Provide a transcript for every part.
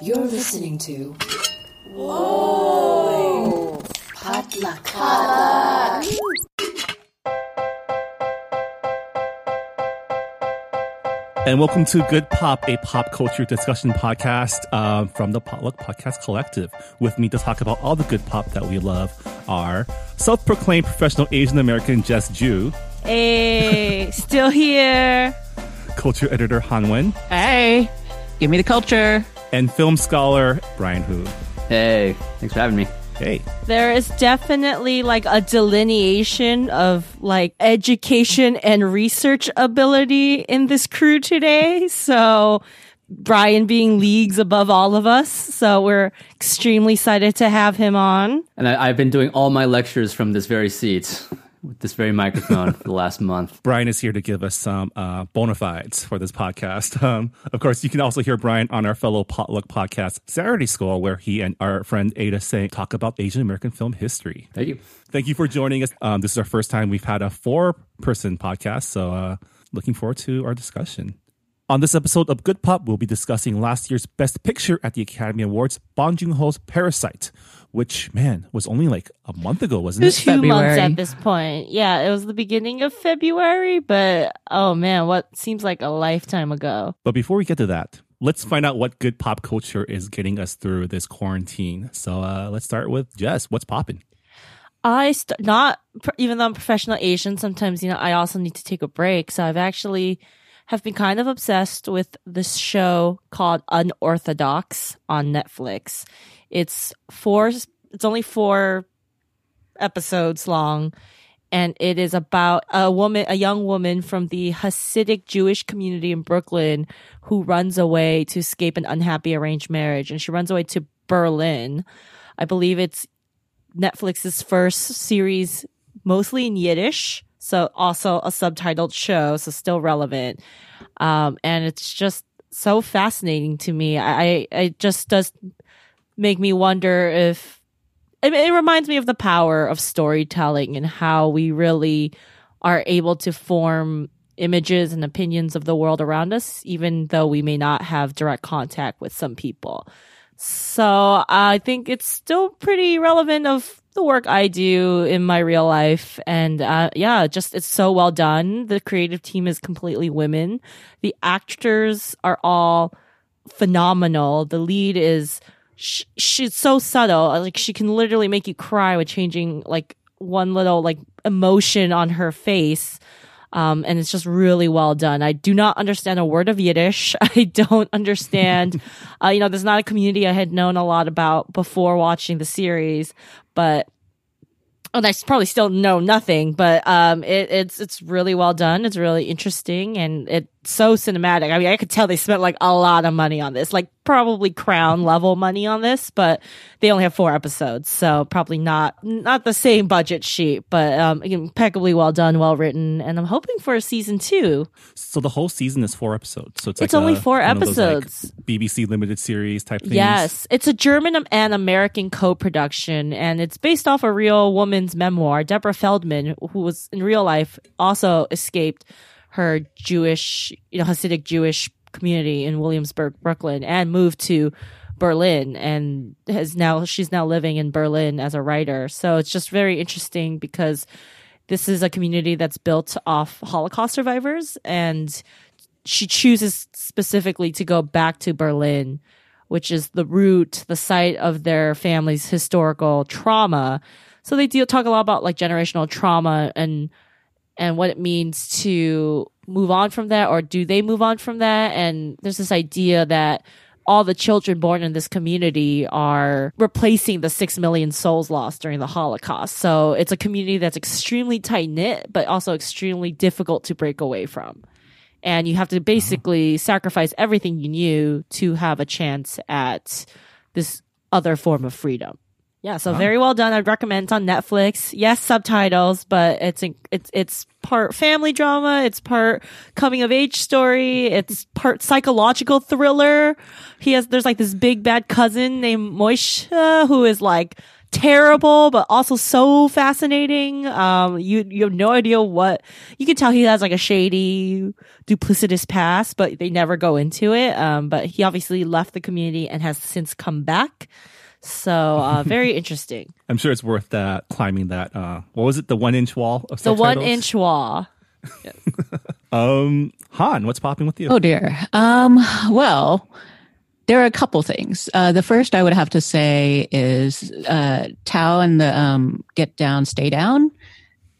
You're listening to. Whoa! Potluck. Potluck. And welcome to Good Pop, a pop culture discussion podcast uh, from the Potluck Podcast Collective. With me to talk about all the good pop that we love are self proclaimed professional Asian American Jess Ju, Hey, still here. culture editor Hanh Nguyen, Hey, give me the culture. And film scholar Brian Hu. Hey, thanks for having me. Hey, There is definitely like a delineation of like education and research ability in this crew today. So Brian being leagues above all of us. So we're extremely excited to have him on. And I, I've been doing all my lectures from this very seat with this very microphone for the last month. Brian is here to give us some uh, bona fides for this podcast. Um, of course, you can also hear Brian on our fellow Potluck podcast, Saturday School, where he and our friend Ada Tseng talk about Asian American film history. Thank you. Thank you for joining us. Um, this is our first time we've had a four person podcast, so uh, looking forward to our discussion. On this episode of Good Pop, we'll be discussing last year's Best Picture at the Academy Awards, Bong Joon Ho's Parasite, which, man, was only like a month ago, wasn't it? it was Two months at this point. Yeah, it was the beginning of February, but oh man, what seems like a lifetime ago. But before we get to that, let's find out what good pop culture is getting us through this quarantine. So uh, let's start with Jess. What's popping? I st- not even though I'm professional Asian, sometimes you know I also need to take a break. So I've actually have been kind of obsessed with this show called Unorthodox on Netflix. It's four. It's only four episodes long, and it is about a woman, a young woman from the Hasidic Jewish community in Brooklyn who runs away to escape an unhappy arranged marriage, and she runs away to Berlin. I believe it's Netflix's first series, mostly in Yiddish. So also a subtitled show, so still relevant. Um, and it's just so fascinating to me. I, I just does make me wonder if it, it reminds me of the power of storytelling and how we really are able to form images and opinions of the world around us, even though we may not have direct contact with some people. So I think it's still pretty relevant of the work I do in my real life. And uh, yeah, just it's so well done. The creative team is completely women. The actors are all phenomenal. The lead is sh- she's so subtle. Like she can literally make you cry with changing like one little like emotion on her face. Um, and it's just really well done. I do not understand a word of Yiddish. I don't understand, uh, you know, there's not a community I had known a lot about before watching the series, but and I probably still know nothing, but um, it, it's it's really well done. It's really interesting, and it's so cinematic. I mean, I could tell they spent like a lot of money on this, like probably crown level money on this, but they only have four episodes, so probably not not the same budget sheet, but um, impeccably well done, well written, and I'm hoping for a season two. So the whole season is four episodes. So it's, It's like only a- four of those, like, episodes. BBC limited series type things. Yes, it's a German and American co-production, and it's based off a real woman's memoir. Deborah Feldman, who was in real life also escaped her Jewish, you know, Hasidic Jewish community in Williamsburg, Brooklyn, and moved to Berlin, and has now she's now living in Berlin as a writer. So it's just very interesting because this is a community that's built off Holocaust survivors, and she chooses specifically to go back to Berlin, which is the root, the site of their family's historical trauma. So they do talk a lot about like generational trauma and and what it means to move on from that or do they move on from that? And there's this idea that all the children born in this community are replacing the 6 million souls lost during the holocaust. So it's a community that's extremely tight knit but also extremely difficult to break away from. And you have to basically sacrifice everything you knew to have a chance at this other form of freedom. Yeah, so very well done. I'd recommend it's on Netflix. Yes, subtitles, but it's it's it's part family drama, it's part coming of age story, it's part psychological thriller. He has there's like this big bad cousin named Moishe who is like terrible, but also so fascinating. Um, you you have no idea what you can tell. He has like a shady, duplicitous past, but they never go into it. Um, but he obviously left the community and has since come back. So uh, very interesting. I'm sure it's worth that climbing that. Uh, what was it? The one inch wall of The one inch wall. Um, Han, what's popping with you? Oh dear. Um, well, there are a couple things. Uh, the first I would have to say is uh, Thao and the um, Get Down, Stay Down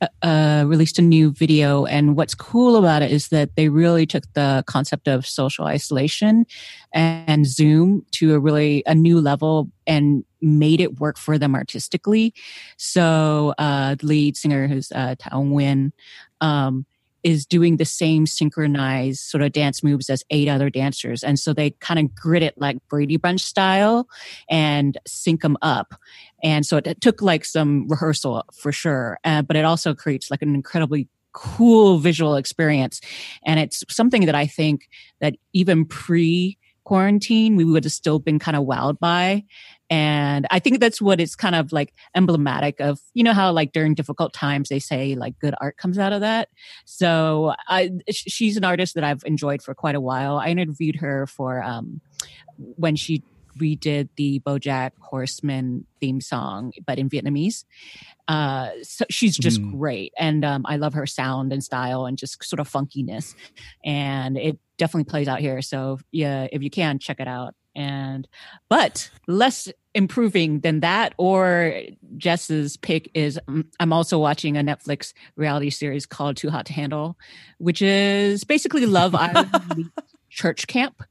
uh, uh, released a new video, and what's cool about it is that they really took the concept of social isolation and Zoom to a really a new level and made it work for them artistically. So uh, the lead singer, who's uh, Thao Nguyen, um, is doing the same synchronized sort of dance moves as eight other dancers. And so they kind of grit it like Brady Bunch style and sync them up. And so it, it took like some rehearsal for sure, uh, but it also creates like an incredibly cool visual experience. And it's something that I think that even pre quarantine, we would have still been kind of wowed by. And I think that's what it's kind of like emblematic of, you know, how like during difficult times they say like good art comes out of that. So I, she's an artist that I've enjoyed for quite a while. I interviewed her for, um, when she redid the Bojack Horseman theme song, but in Vietnamese. Uh, so she's just Mm. great. And, um, I love her sound and style and just sort of funkiness. And it definitely plays out here. So yeah, if you can check it out. And, but less improving than that or Jess's pick is mm, I'm also watching a Netflix reality series called Too Hot to Handle, which is basically Love Island church camp.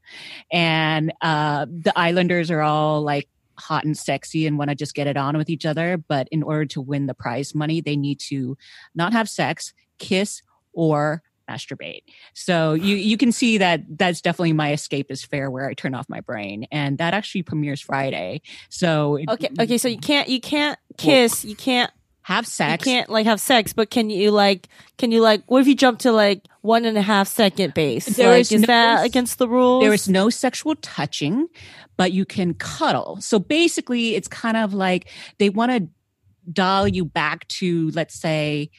And uh, the Islanders are all like hot and sexy and want to just get it on with each other. But in order to win the prize money, they need to not have sex, kiss, or masturbate. So you you can see that that's definitely my escape is fair where I turn off my brain, and that actually premieres Friday. So it- Okay, okay. So you can't you can't kiss. You can't have sex. You can't like have sex, but can you like can you like what if you jump to like one and a half second base? There like, is is no- that against the rules? There is no sexual touching, but you can cuddle. So basically, it's kind of like they want to dial you back to, let's say,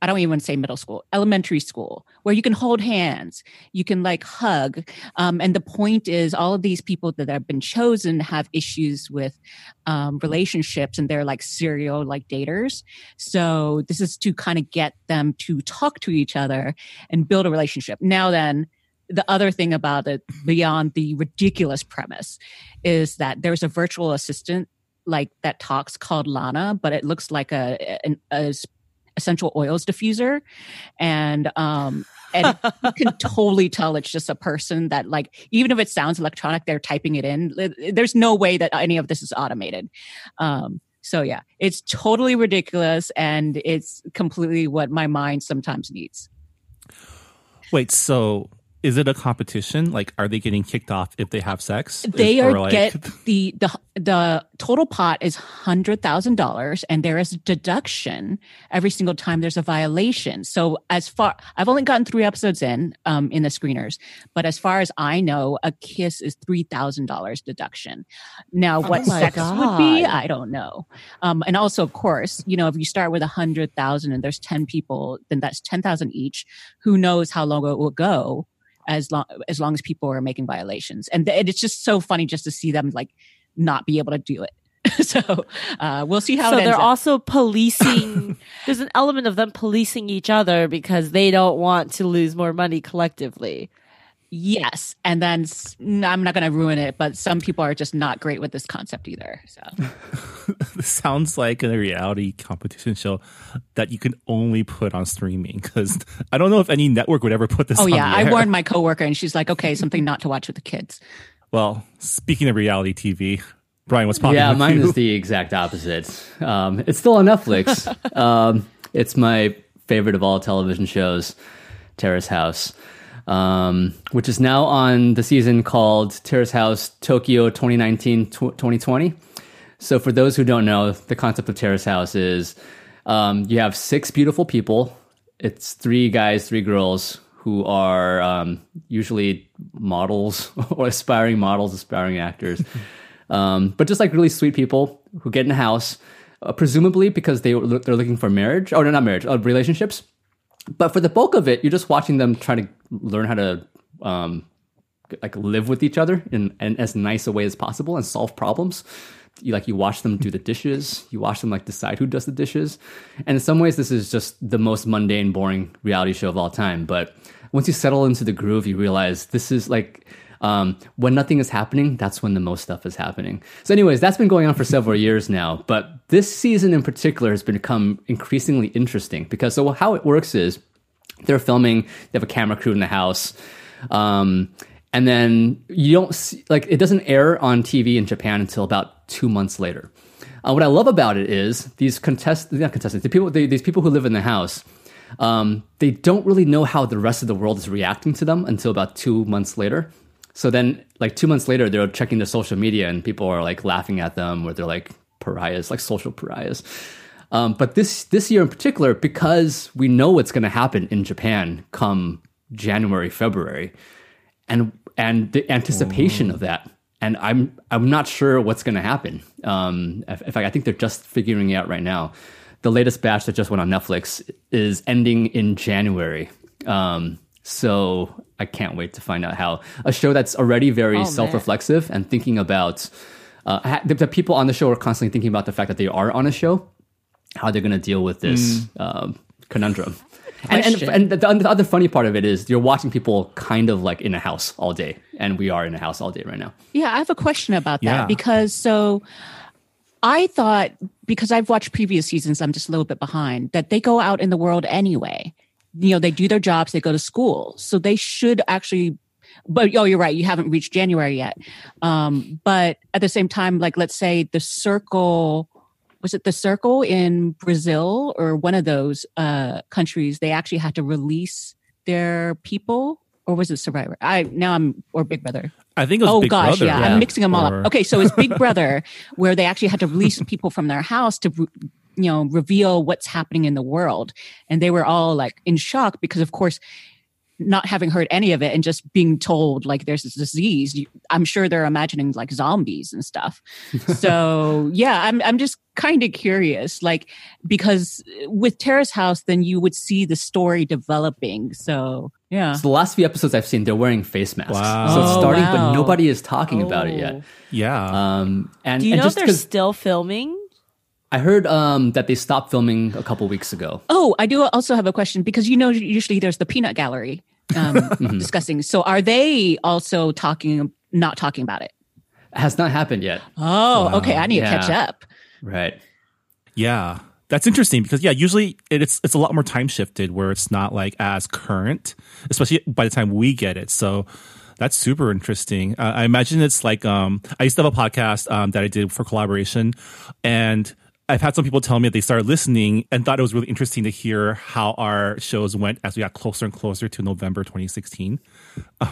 I don't even want to say middle school, elementary school, where you can hold hands, you can like hug. Um, and the point is, all of these people that have been chosen have issues with um, relationships and they're like serial like daters. So this is to kind of get them to talk to each other and build a relationship. Now, then, the other thing about it, beyond the ridiculous premise, is that there's a virtual assistant like that talks called Lana, but it looks like a, a s- essential oils diffuser, and um, and you can totally tell it's just a person that like even if it sounds electronic, they're typing it in. There's no way that any of this is automated. Um, so yeah, it's totally ridiculous, and it's completely what my mind sometimes needs. Wait, so is it a competition? Like, are they getting kicked off if they have sex? they Or are like- get the the the total pot is hundred thousand dollars, and there is a deduction every single time there's a violation. So as far I've only gotten three episodes in um, in the screeners, but as far as I know, a kiss is three thousand dollars deduction. Now, what my sex would be, I don't know. Um, and also, of course, you know, if you start with a hundred thousand and there's ten people, then that's ten thousand each. Who knows how long it will go? As long as long as people are making violations and th- it's just so funny just to see them like not be able to do it so uh we'll see how so it ends they're up. also policing. there's an element of them policing each other because they don't want to lose more money collectively. Yes and then I'm not going to ruin it but some people are just not great with this concept either so this sounds like a reality competition show that you can only put on streaming because I don't know if any network would ever put this. oh on yeah the i warned my coworker and she's like okay something not to watch with the kids Well, speaking of reality TV, Brian, what's popping? Yeah, with mine you? is the exact opposite. Um, it's still on Netflix. um, it's my favorite of all television shows, Terrace House, um, which is now on the season called Terrace House Tokyo 2019 2020. So, for those who don't know, the concept of Terrace House is um, you have six beautiful people. It's three guys, three girls who are um, usually models or aspiring models, aspiring actors. Um, but just like really sweet people who get in a house, uh, presumably because they they're looking for marriage or no, not marriage, uh, relationships. But for the bulk of it, you're just watching them try to learn how to um, like live with each other in, in as nice a way as possible and solve problems. You like you watch them do the dishes, you watch them like decide who does the dishes, and in some ways this is just the most mundane, boring reality show of all time. But once you settle into the groove, you realize this is like um, when nothing is happening, that's when the most stuff is happening. So, anyways, that's been going on for several years now. But this season in particular has become increasingly interesting because so how it works is they're filming, they have a camera crew in the house. Um, and then you don't see, like it doesn't air on TV in Japan until about two months later. Uh, what I love about it is these contest not contestants, the people, these people who live in the house, um, they don't really know how the rest of the world is reacting to them until about two months later. So then, like two months later, they're checking their social media and people are like laughing at them, or they're like pariahs, like social pariahs. Um, but this this year in particular, because we know what's going to happen in Japan come January, February, and and the anticipation of that, and I'm I'm not sure what's going to happen. Um, in fact, I think they're just figuring it out right now. The latest batch that just went on Netflix is ending in January. Um, so I can't wait to find out how a show that's already very Oh, self-reflexive and thinking about uh, the, the people on the show are constantly thinking about the fact that they are on a show, how they're going to deal with this um, conundrum. And, and, and the, the other funny part of it is you're watching people kind of like in a house all day, and we are in a house all day right now. Yeah, I have a question about that Yeah. because so I thought because I've watched previous seasons, I'm just a little bit behind that they go out in the world anyway. You know, they do their jobs, they go to school, so they should actually. But oh, you're right. You haven't reached January yet. Um, but at the same time, like let's say the circle was it the circle in Brazil or one of those uh, countries? They actually had to release their people, or was it Survivor? I now I'm or Big Brother I think it was oh Big gosh, Brother. yeah, Yeah. I'm mixing them all Or- up. Okay, so it's Big Brother where they actually had to release people from their house to, you know, reveal what's happening in the world, and they were all like in shock because, of course, not having heard any of it and just being told like there's this disease, you, I'm sure they're imagining like zombies and stuff. so yeah, I'm I'm just kind of curious, like because with Terrace House, then you would see the story developing. So yeah. So the last few episodes I've seen, they're wearing face masks. Wow. So it's Oh, starting, wow. but nobody is talking about it yet. Oh. Yeah. Um, and, Do you and know just they're still filming? I heard um, that they stopped filming a couple weeks ago. Oh, I do also have a question because you know usually there's the peanut gallery um, Mm-hmm. discussing. So are they also talking, not talking about it? It has not happened yet. Oh, okay. I need to catch up. Right. Yeah. That's interesting because yeah, usually it's it's a lot more time shifted where it's not like as current, especially by the time we get it. So that's super interesting. Uh, I imagine it's like um I used to have a podcast um that I did for collaboration and I've had some people tell me that they started listening and thought it was really interesting to hear how our shows went as we got closer and closer to November 2016.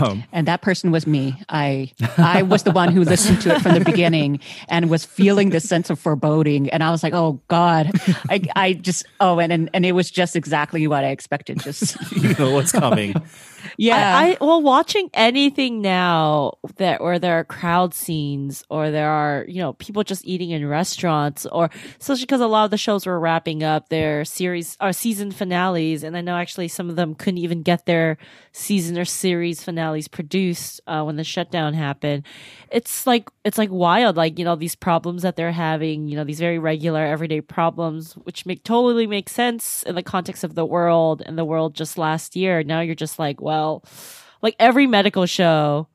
Um, and that person was me. I I was the one who listened to it from the beginning and was feeling this sense of foreboding. And I was like, oh God. I I just oh and and, and it was just exactly what I expected. Just you know what's coming. yeah. I, I well watching anything now that where there are crowd scenes or there are you know people just eating in restaurants or especially because a lot of the shows were wrapping up their series or season finales and I know actually some of them couldn't even get their season or series finales produced uh, when the shutdown happened. It's like it's like wild like you know these problems that they're having you know these very regular everyday problems which make totally make sense in the context of the world and the world just last year. Now you're just like well like every medical show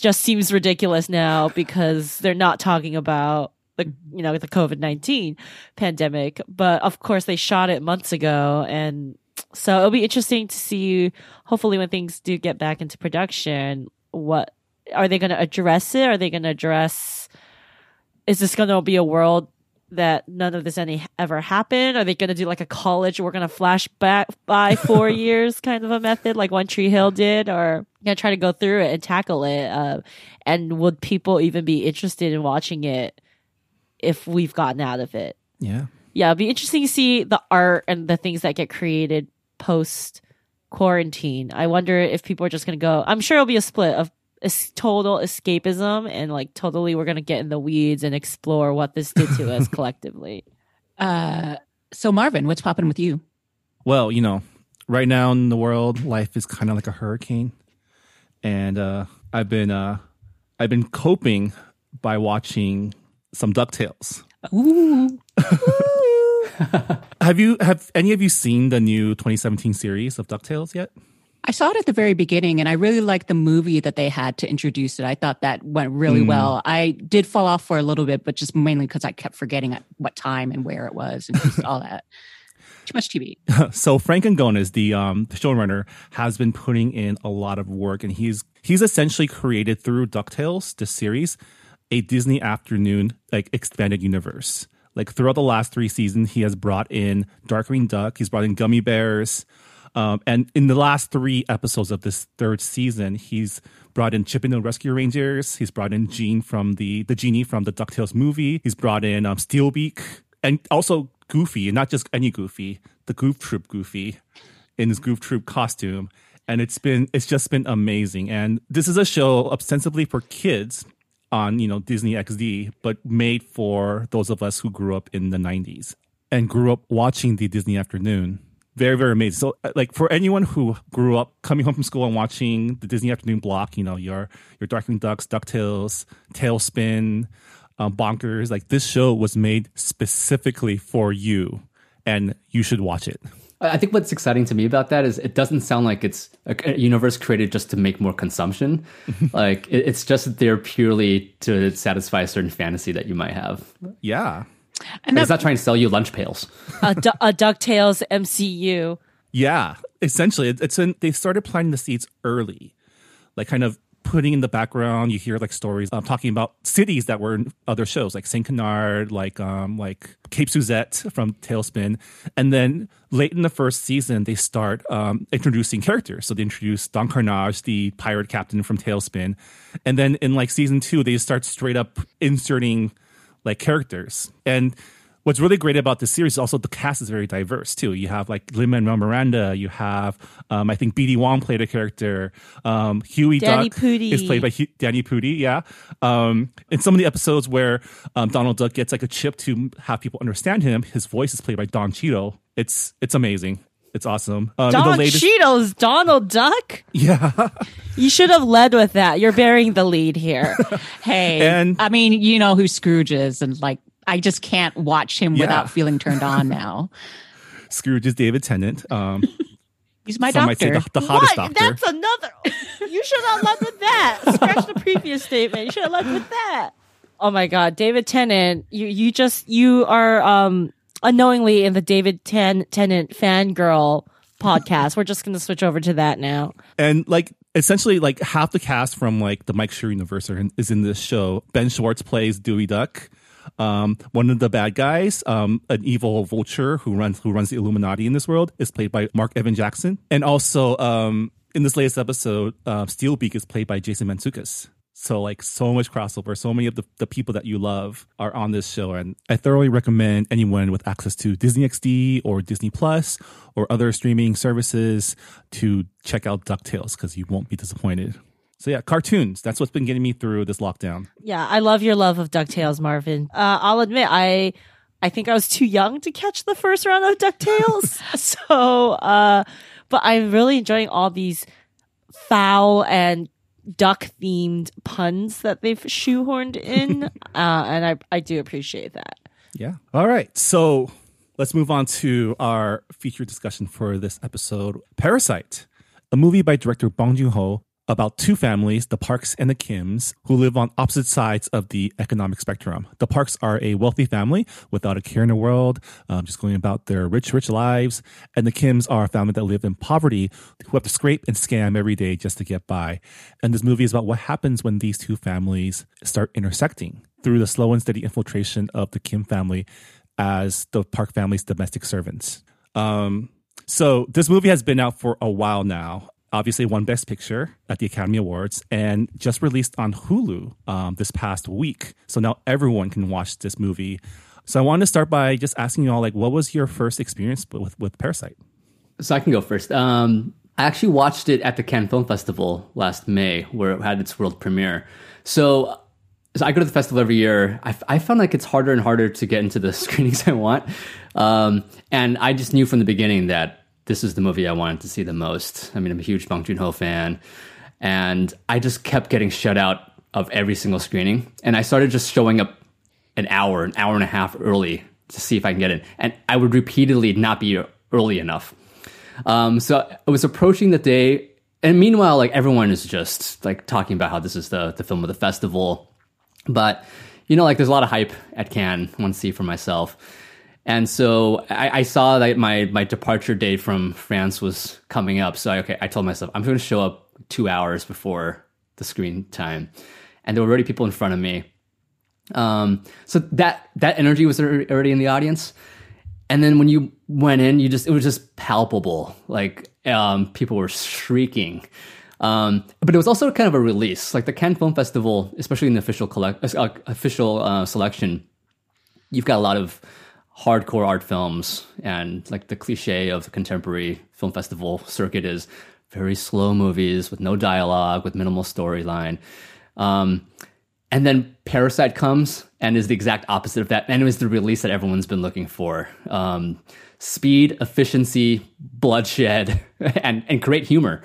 just seems ridiculous now because they're not talking about the you know the COVID-19 pandemic. But of course they shot it months ago and so it'll be interesting to see hopefully when things do get back into production what are they going to address it? Are they going to address is this going to be a world that none of this any ever happened? Are they going to do like a college? We're going to flash back by four years kind of a method, like One Tree Hill did, or going to try to go through it and tackle it? Uh, and would people even be interested in watching it if we've gotten out of it? Yeah. Yeah, it'd be interesting to see the art and the things that get created post quarantine. I wonder if people are just going to go. I'm sure it'll be a split of es- total escapism and like totally we're gonna get in the weeds and explore what this did to us collectively. Uh, so Marvin, what's popping with you? Well, you know, right now in the world, life is kind of like a hurricane, and uh, I've been uh, I've been coping by watching some Ducktales. Ooh, Have you have any of you seen the new 2017 series of Ducktales yet? I saw it at the very beginning, and I really liked the movie that they had to introduce it. I thought that went really Mm. well. I did fall off for a little bit, but just mainly because I kept forgetting at what time and where it was, and just all that. Too much TV. so Frank Angones, the um, the showrunner, has been putting in a lot of work, and he's he's essentially created through Ducktales, the series, a Disney Afternoon like expanded universe. Like throughout the last three seasons, he has brought in Darkwing Duck, he's brought in Gummi Bears, um, and in the last three episodes of this third season, he's brought in Chip and the Rescue Rangers. He's brought in Gene from the the genie from the Ducktales movie. He's brought in um, Steelbeak and also Goofy, and not just any Goofy, the Goof Troop Goofy in his Goof Troop costume. And it's been it's just been amazing. And this is a show ostensibly for kids on you know Disney XD, but made for those of us who grew up in the '90s and grew up watching the Disney Afternoon. Very very amazing. So uh, like for anyone who grew up coming home from school and watching the Disney Afternoon block, you know your your Darkwing Ducks, Ducktales, TaleSpin, um, Bonkers. Like this show was made specifically for you, and you should watch it. I think what's exciting to me about that is it doesn't sound like it's a a universe created just to make more consumption. like it's just there purely to satisfy a certain fantasy that you might have. Yeah. And It's that, not trying to sell you lunch pails. a, Du- a Ducktales MCU. Yeah, essentially, it's in, they started planting the seeds early, like kind of putting in the background. You hear like stories um, talking about cities that were in other shows, like Saint Canard, like um, like Cape Suzette from TaleSpin, and then late in the first season, they start um, introducing characters. So they introduce Don Karnage, the pirate captain from TaleSpin, and then in like season two, they start straight up inserting like characters. And what's really great about this series is also the cast is very diverse too. You have like lin manuel miranda you have um, i think bd wong played a character um, huey Danny duck Pudi. is played by Hu- danny pudi yeah. Um, in some of the episodes where um, donald duck gets like a chip to have people understand him his voice is played by don cheadle it's it's amazing it's awesome um, Don latest- Cheadle's Donald Duck. yeah You should have led with that. You're bearing the lead here. hey, And- I mean, you know who Scrooge is, and like, I just can't watch him Yeah. without feeling turned on now. scrooge is david tennant um, He's my some might say doctor. the, the hottest what? doctor That's another. You should have led with that. Scratch the previous statement. You should have led with that. Oh my God, David Tennant. You you just you are um unknowingly in the David Ten- Tennant fangirl podcast. We're just gonna switch over to that now. and like essentially like half the cast from like the Mike Schur universe in, is in this show. Ben Schwartz plays Dewey Duck. Um, one of the bad guys, um, an evil vulture who runs who runs the Illuminati in this world, is played by Mark Evan Jackson, and also um, in this latest episode, uh, Steelbeak is played by Jason Mantzoukas. So like so much crossover, so many of the, the people that you love are on this show, and I thoroughly recommend anyone with access to Disney XD or Disney Plus or other streaming services to check out Ducktales because you won't be disappointed. So yeah, cartoons. That's what's been getting me through this lockdown. Yeah, I love your love of Ducktales, Marvin. Uh, I'll admit, I I think I was too young to catch the first round of Ducktales. so, uh, but I'm really enjoying all these foul and duck themed puns that they've shoehorned in, uh, and I I do appreciate that. Yeah. All right. So let's move on to our feature discussion for this episode Parasite, a movie by director Bong Joon Ho about two families, the Parks and the Kims, who live on opposite sides of the economic spectrum. The Parks are a wealthy family without a care in the world, um, just going about their rich, rich lives. And the Kims are a family that live in poverty, who have to scrape and scam every day just to get by. And this movie is about what happens when these two families start intersecting through the slow and steady infiltration of the Kim family as the Park family's domestic servants. Um, so this movie has been out for a while now. Obviously, won Best Picture at the Academy Awards and just released on Hulu um, this past week. So now everyone can watch this movie. So I wanted to start by just asking you all, like, what was your first experience with with Parasite? So I can go first. Um, I actually watched it at the Cannes Film Festival last May, where it had its world premiere. So, so I go to the festival every year. I, I found like it's harder and harder to get into the screenings I want, um, and I just knew from the beginning that this is the movie I wanted to see the most. I mean, I'm a huge Bong Joon Ho fan, and I just kept getting shut out of every single screening, and I started just showing up an hour, an hour and a half early to see if I can get in, and I would repeatedly not be early enough. Um, so I was approaching the day, and meanwhile, like everyone is just like talking about how this is the the film of the festival, but you know, like there's a lot of hype at Cannes. To see for myself. And so I, I, saw that my my departure date from France was coming up. So I, okay, I told myself I'm going to show up two hours before the screen time, and there were already people in front of me. Um, so that that energy was already in the audience, and then when you went in, you just it was just palpable. Like um, people were shrieking. Um, but it was also kind of a release. Like the Cannes Film Festival, especially in the official collect uh, official uh, selection, you've got a lot of hardcore art films, and like the cliche of the contemporary film festival circuit is very slow movies with no dialogue, with minimal storyline. Um, and then Parasite comes and is the exact opposite of that, and it was the release that everyone's been looking for. Um, speed, efficiency, bloodshed, and and great humor.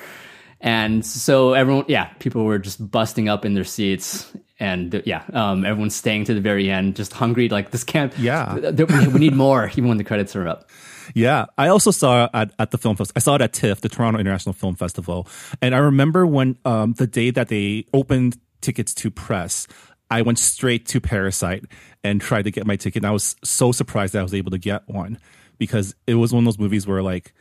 And so everyone, yeah, people were just busting up in their seats, and yeah, um, everyone's staying to the very end, just hungry. Like this can't. Yeah, we need more, even when the credits are up. Yeah, I also saw at, at the film festival. I saw it at TIFF, the Toronto International Film Festival, and I remember when um, the day that they opened tickets to press, I went straight to Parasite and tried to get my ticket. And I was so surprised that I was able to get one because it was one of those movies where like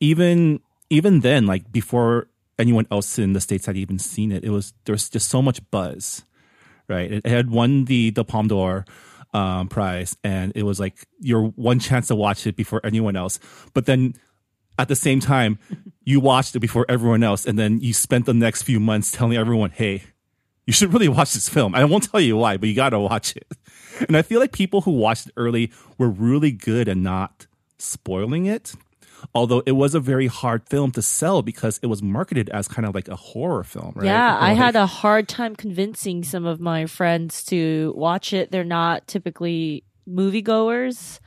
even even then, like before anyone else in the states had even seen it, it was there was just so much buzz, right? It, it had won the the Palme d'Or um, prize, and it was like your one chance to watch it before anyone else. But then at the same time, you watched it before everyone else, and then you spent the next few months telling everyone, "Hey, you should really watch this film. I won't tell you why, but you got to watch it. And I feel like people who watched it early were really good at not spoiling it. Although it was a very hard film to sell because it was marketed as kind of like a horror film, right? Yeah, like, I had a hard time convincing some of my friends to watch it. They're not typically moviegoers.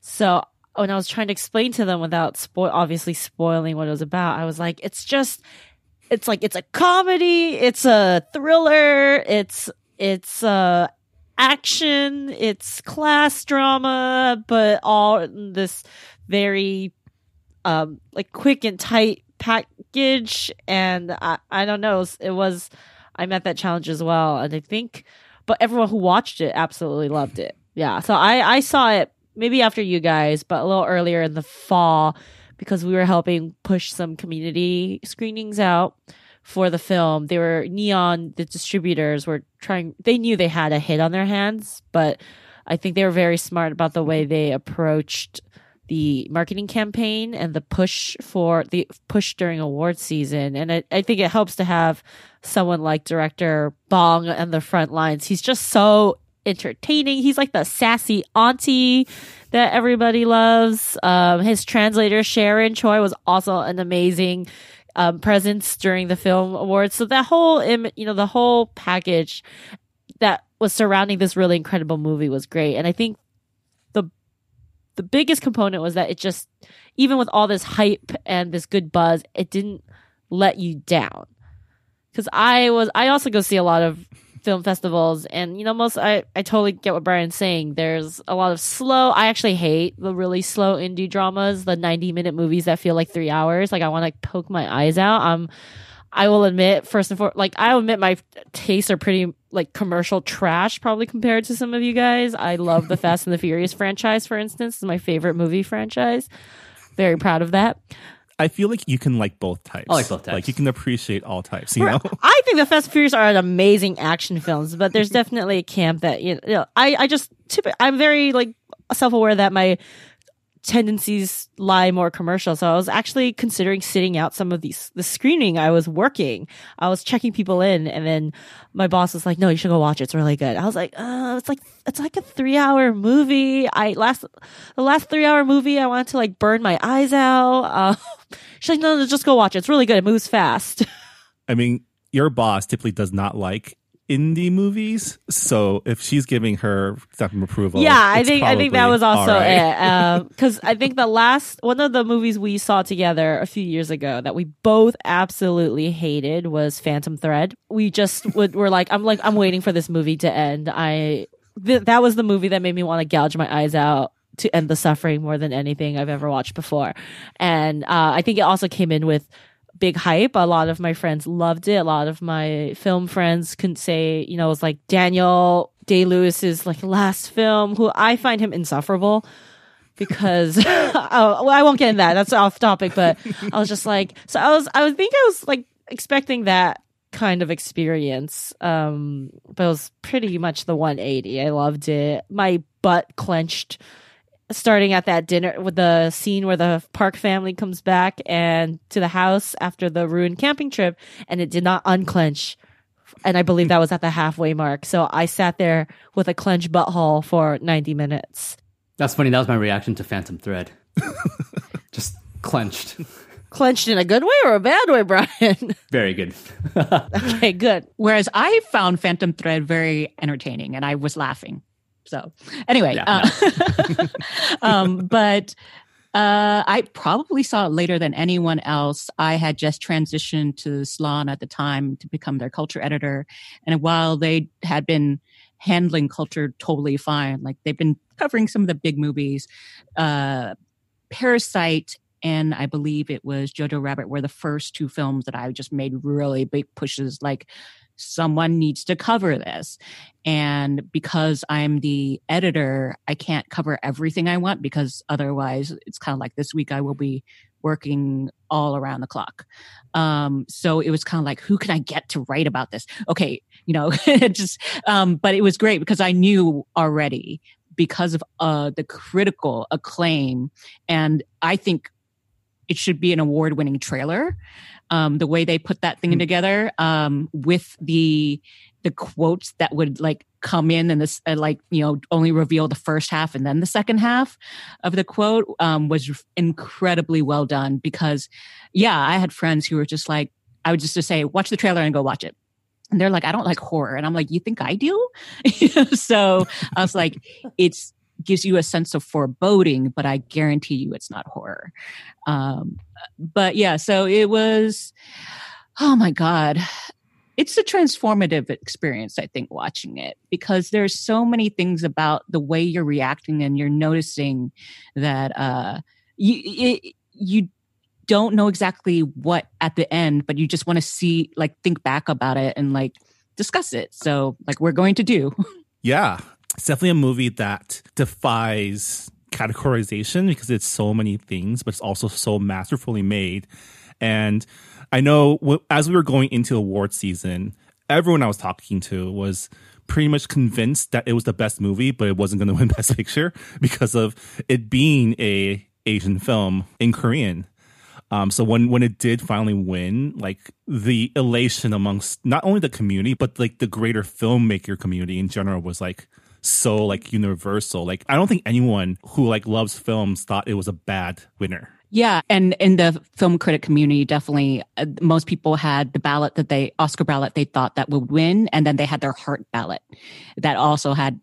So when I was trying to explain to them without spoil obviously spoiling what it was about, I was like, it's just it's like it's a comedy, it's a thriller, it's it's uh action, it's class drama, but all this very um like quick and tight package and I I don't know, it was I met that challenge as well and I think but everyone who watched it absolutely loved it. Yeah. So I I saw it maybe after you guys, but a little earlier in the fall because we were helping push some community screenings out for the film. They were Neon, the distributors were trying, they knew they had a hit on their hands, but I think they were very smart about the way they approached the marketing campaign and the push for the push during award season. And I, I think it helps to have someone like director Bong on the front lines. He's just so entertaining. He's like the sassy auntie that everybody loves. Um, his translator Sharon Choi was also an amazing um, presence during the film awards. So that whole, Im- you know, the whole package that was surrounding this really incredible movie was great. And I think the biggest component was that it just, even with all this hype and this good buzz, it didn't let you down. Because I was, I also go see a lot of film festivals and you know most I, I totally get what brian's saying. There's a lot of slow i actually hate the really slow indie dramas the 90 minute movies that feel like three hours. Like i want to poke my eyes out. Um i will admit first and foremost like i will admit my tastes are pretty like commercial trash probably compared to some of you guys i love the fast and the furious franchise for instance it's my favorite movie franchise very proud of that I feel like you can like both types. I like both types. Like you can appreciate all types. You know, I think the Fast and Furious are an amazing action films, but there's definitely a camp that you know. I I just tip, I'm very like self aware that my tendencies lie more commercial. So I was actually considering sitting out some of these, the screening I was working. I was checking people in and then my boss was like, no, you should go watch it. It's really good. I was like, uh, it's like, it's like a three hour movie. I last, the last three hour movie, I wanted to like burn my eyes out. Uh, she's like, no, no, just go watch it. It's really good. It moves fast. I mean, your boss typically does not like indie movies. So if she's giving her stamp of approval, yeah, I think I think that was also right. it. Because I think the last one of the movies we saw together a few years ago that we both absolutely hated was Phantom Thread. We just would were like, I'm like, I'm waiting for this movie to end. I th- that was the movie that made me want to gouge my eyes out. To end the suffering more than anything I've ever watched before, and uh, I think it also came in with big hype. A lot of my friends loved it. A lot of my film friends couldn't say, you know, it was like Daniel Day Lewis's like last film, who I find him insufferable because oh, well, I won't get in that. That's off topic, but I was just like, so I was, I would think I was like expecting that kind of experience. Um, but it was pretty much the 180. I loved it. My butt clenched starting at that dinner with the scene where the Park family comes back and to the house after the ruined camping trip, and it did not unclench. And I believe that was at the halfway mark. So I sat there with a clenched butthole for 90 minutes. That's funny. That was my reaction to Phantom Thread. Just clenched. Clenched in a good way or a bad way, Brian? Very good. okay, good. Whereas I found Phantom Thread very entertaining and I was laughing. So anyway, Yeah, uh, um, but uh, I probably saw it later than anyone else. I had just transitioned to Salon at the time to become their culture editor. And while they had been handling culture totally fine, like they've been covering some of the big movies, uh, Parasite and I believe it was Jojo Rabbit were the first two films that I just made really big pushes like someone needs to cover this. And because I'm the editor, I can't cover everything I want because otherwise it's kind of like this week I will be working all around the clock. Um, so it was kind of like, who can I get to write about this? Okay, you know, just, um, but it was great because I knew already because of uh, the critical acclaim. And I think it should be an award winning trailer. Um, the way they put that thing Hmm. together um, with the the quotes that would like come in and this uh, like you know only reveal the first half and then the second half of the quote um, was incredibly well done because yeah i had friends who were just like i would just to say watch the trailer and go watch it and they're like i don't like horror and i'm like you think i do so i was like it's gives you a sense of foreboding but i guarantee you it's not horror. Um, but yeah so it was oh my god. It's a transformative experience i think watching it because there's so many things about the way you're reacting and you're noticing that uh you it, you don't know exactly what at the end but you just want to see like think back about it and like discuss it. So like we're going to do. Yeah, it's definitely a movie that defies categorization because it's so many things, but it's also so masterfully made. And I know as we were going into award season, everyone I was talking to was pretty much convinced that it was the best movie, but it wasn't going to win Best Picture because of it being a Asian film in Korean. Um, so when when it did finally win, like the elation amongst not only the community but like the greater filmmaker community in general was like so like universal. Like I don't think anyone who like loves films thought it was a bad winner. Yeah, and in the film critic community, definitely uh, most people had the ballot that they Oscar ballot they thought that would win, and then they had their heart ballot that also had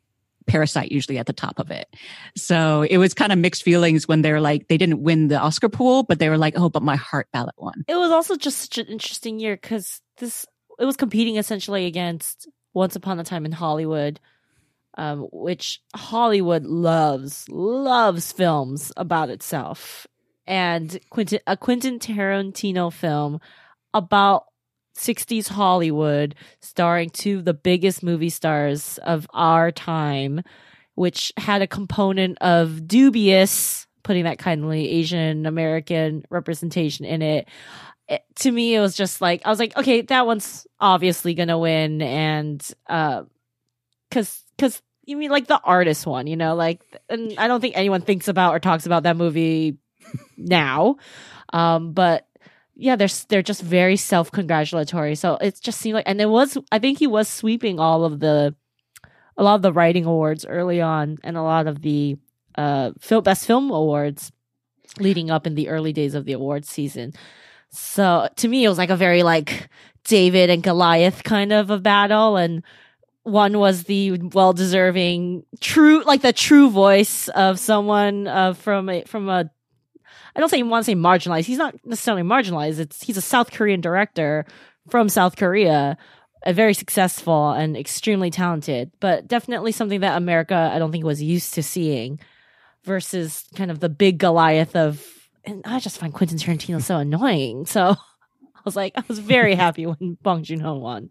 Parasite usually at the top of it. So it was kind of mixed feelings when they're like they didn't win the Oscar pool, but they were like, oh, but my heart ballot won. It was also just such an interesting year because this it was competing essentially against Once Upon a Time in Hollywood, um, which Hollywood loves loves films about itself, and Quentin a Quentin Tarantino film about 60s Hollywood starring two of the biggest movie stars of our time, which had a component of dubious, putting that kindly, Asian American representation in it. it. To me, it was just like, I was like, okay, that one's obviously to win. And, uh, cause, cause you mean like the artist one, you know, like, and I don't think anyone thinks about or talks about that movie now. Um, but yeah, they're they're just very self congratulatory. So it just seemed like, and it was, I think he was sweeping all of the, a lot of the writing awards early on, and a lot of the uh best film awards leading up in the early days of the awards season. So to me, it was like a very like David and Goliath kind of a battle, and one was the well deserving true like the true voice of someone uh, from a from a I don't say want to say marginalized. He's not necessarily marginalized. It's he's a South Korean director from South Korea, a very successful and extremely talented, but definitely something that America I don't think was used to seeing versus kind of the big Goliath of and I just find Quentin Tarantino so annoying. So I was like I was very happy when Bong Joon-ho won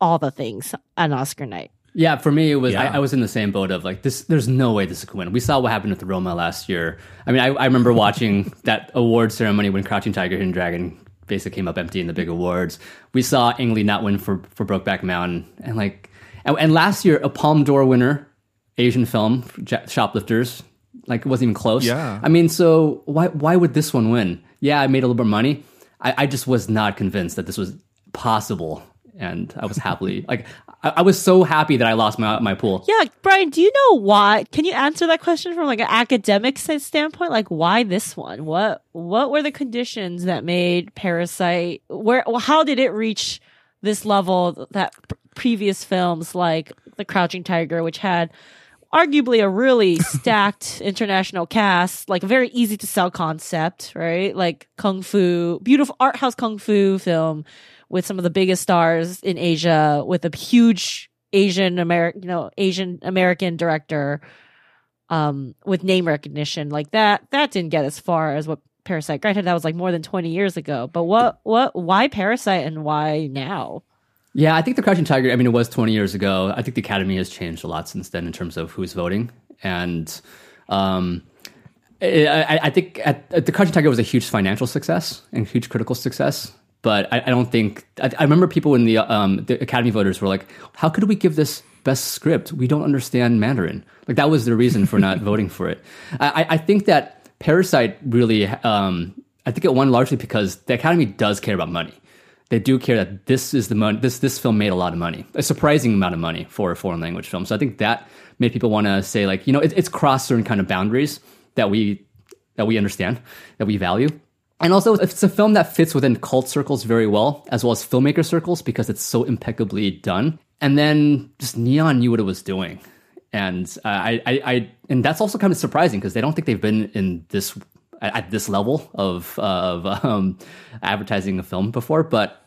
all the things on Oscar night. Yeah, for me, it was. Yeah. I, I was in the same boat of like this. There's no way this could win. We saw what happened with Roma last year. I mean, I, I remember watching that award ceremony when Crouching Tiger, Hidden Dragon basically came up empty in the big awards. We saw Ang Lee not win for for Brokeback Mountain, and like, and, and last year a Palme d'Or winner, Asian film, Shoplifters, like it wasn't even close. Yeah. I mean, so why why would this one win? Yeah, I made a little bit of money. I, I just was not convinced that this was possible, and I was happily like I, I was so happy that I lost my my pool. Yeah, Brian, do you know why? Can you answer that question from like an academic standpoint? Like, why this one? What what were the conditions that made Parasite? Where? How did it reach this level that p- previous films like The Crouching Tiger, which had arguably a really stacked international cast, like a very easy to sell concept, right? Like kung fu, beautiful art house kung fu film with some of the biggest stars in Asia, with a huge Asian American, you know, Asian American director, um, with name recognition like that. That didn't get as far as what Parasite. Granted, that was like more than twenty years ago. But what, what, why Parasite and why now? Yeah, I think the Crouching Tiger. I mean, it was 20 years ago. I think the Academy has changed a lot since then in terms of who's voting, and um, I, I- I think at, at the Crouching Tiger was a huge financial success and huge critical success. But I, I don't think I, I remember people in the um, the Academy voters were like, "How could we give this best script? We don't understand Mandarin." Like that was the reason for not voting for it. I, I- think that Parasite really. Um, I think it won largely because the Academy does care about money they do care that this is the money. This this film made a lot of money, a surprising amount of money for a foreign language film. So I think that made people want to say like, you know, it, it's crossed certain kind of boundaries that we that we understand, that we value. And also, it's a film that fits within cult circles very well, as well as filmmaker circles, because it's so impeccably done. And then just Neon knew what it was doing, and uh, I, I, I, and that's also kind of surprising because they don't think they've been in this at, this level of of um, advertising a film before, but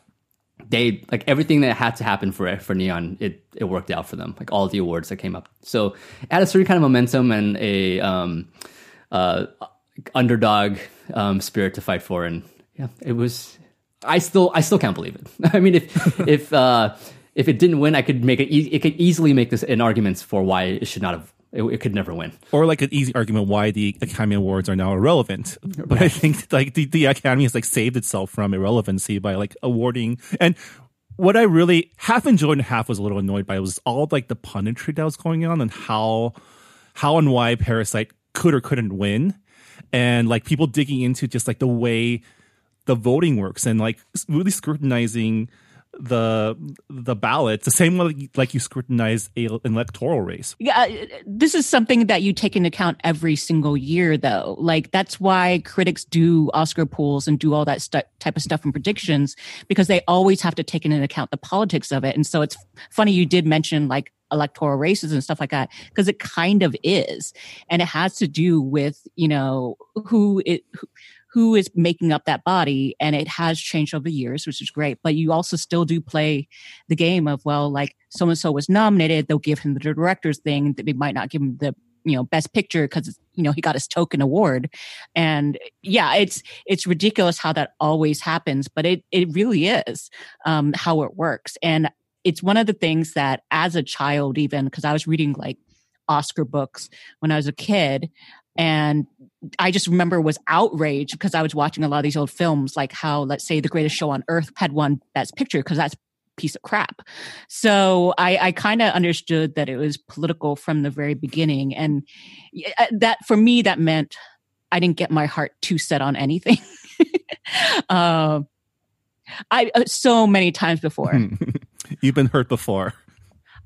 they like everything that had to happen for for Neon, it it worked out for them. Like all the awards that came up, so it had a certain kind of momentum and a um, uh, underdog um, spirit to fight for, and yeah, it was. I still I still can't believe it. I mean, if if uh, if it didn't win, I could make it. E- it could easily make this an argument for why it should not have. It, it could never win. or like an easy argument why the Academy Awards are now irrelevant. But I think like the, the Academy has like saved itself from irrelevancy by like awarding and what I really half enjoyed and half was a little annoyed by was all like the punditry that was going on and how how and why Parasite could or couldn't win. And like people digging into just like the way the voting works and like really scrutinizing the the ballots the same way like you scrutinize a, an electoral race Yeah, uh, this is something that you take into account every single year, though. Like that's why critics do Oscar polls and do all that stu- type of stuff and predictions because they always have to take into account the politics of it. And so it's funny you did mention like electoral races and stuff like that because it kind of is, and it has to do with you know who it. Who, is making up that body and it has changed over the years which is great. But you also still do play the game of well like so and so was nominated they'll give him the director's thing they might not give him the you know best picture because you know he got his token award. And yeah it's it's ridiculous how that always happens but it it really is um how it works. And it's one of the things that as a child even because i was reading like oscar books when i was a kid and I just remember was outraged because I was watching a lot of these old films, like how, let's say, The Greatest Show on Earth had won Best Picture because that's piece of crap. So I, I kind of understood that it was political from the very beginning. And uh, that for me, that meant I didn't get my heart too set on anything. uh, I uh, so many times before. You've been hurt before.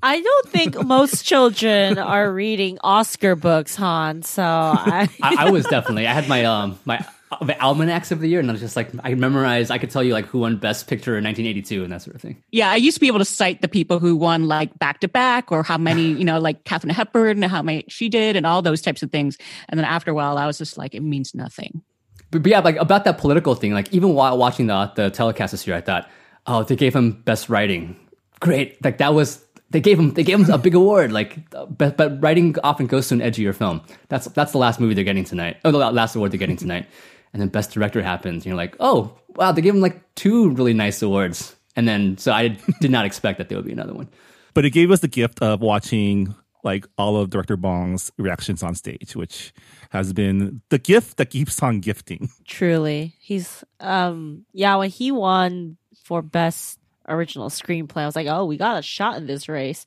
I don't think most children are reading Oscar books, Hanh. So I, I, I was definitely. I had my um my the almanacs of the year, and I was just like, I memorized. I could tell you like who won Best Picture in 1982 and that sort of thing. Yeah, I used to be able to cite the people who won like back to back, or how many, you know, like Katharine Hepburn, and how many she did, and all those types of things. And then after a while, I was just like, it means nothing. But, but yeah, like about that political thing, like even while watching the the telecast this year, I thought, oh, they gave him Best Writing. Great, like that was they gave him they gave him a big award. Like, but but writing often goes to an edgier film. That's that's the last movie they're getting tonight. Oh, the last award they're getting tonight and then best director happens and you're like oh wow they gave him like two really nice awards and then so i did not expect that there would be another one but it gave us the gift of watching like all of director bong's reactions on stage which has been the gift that keeps on gifting truly he's um yeah when he won for best original screenplay i was like oh we got a shot in this race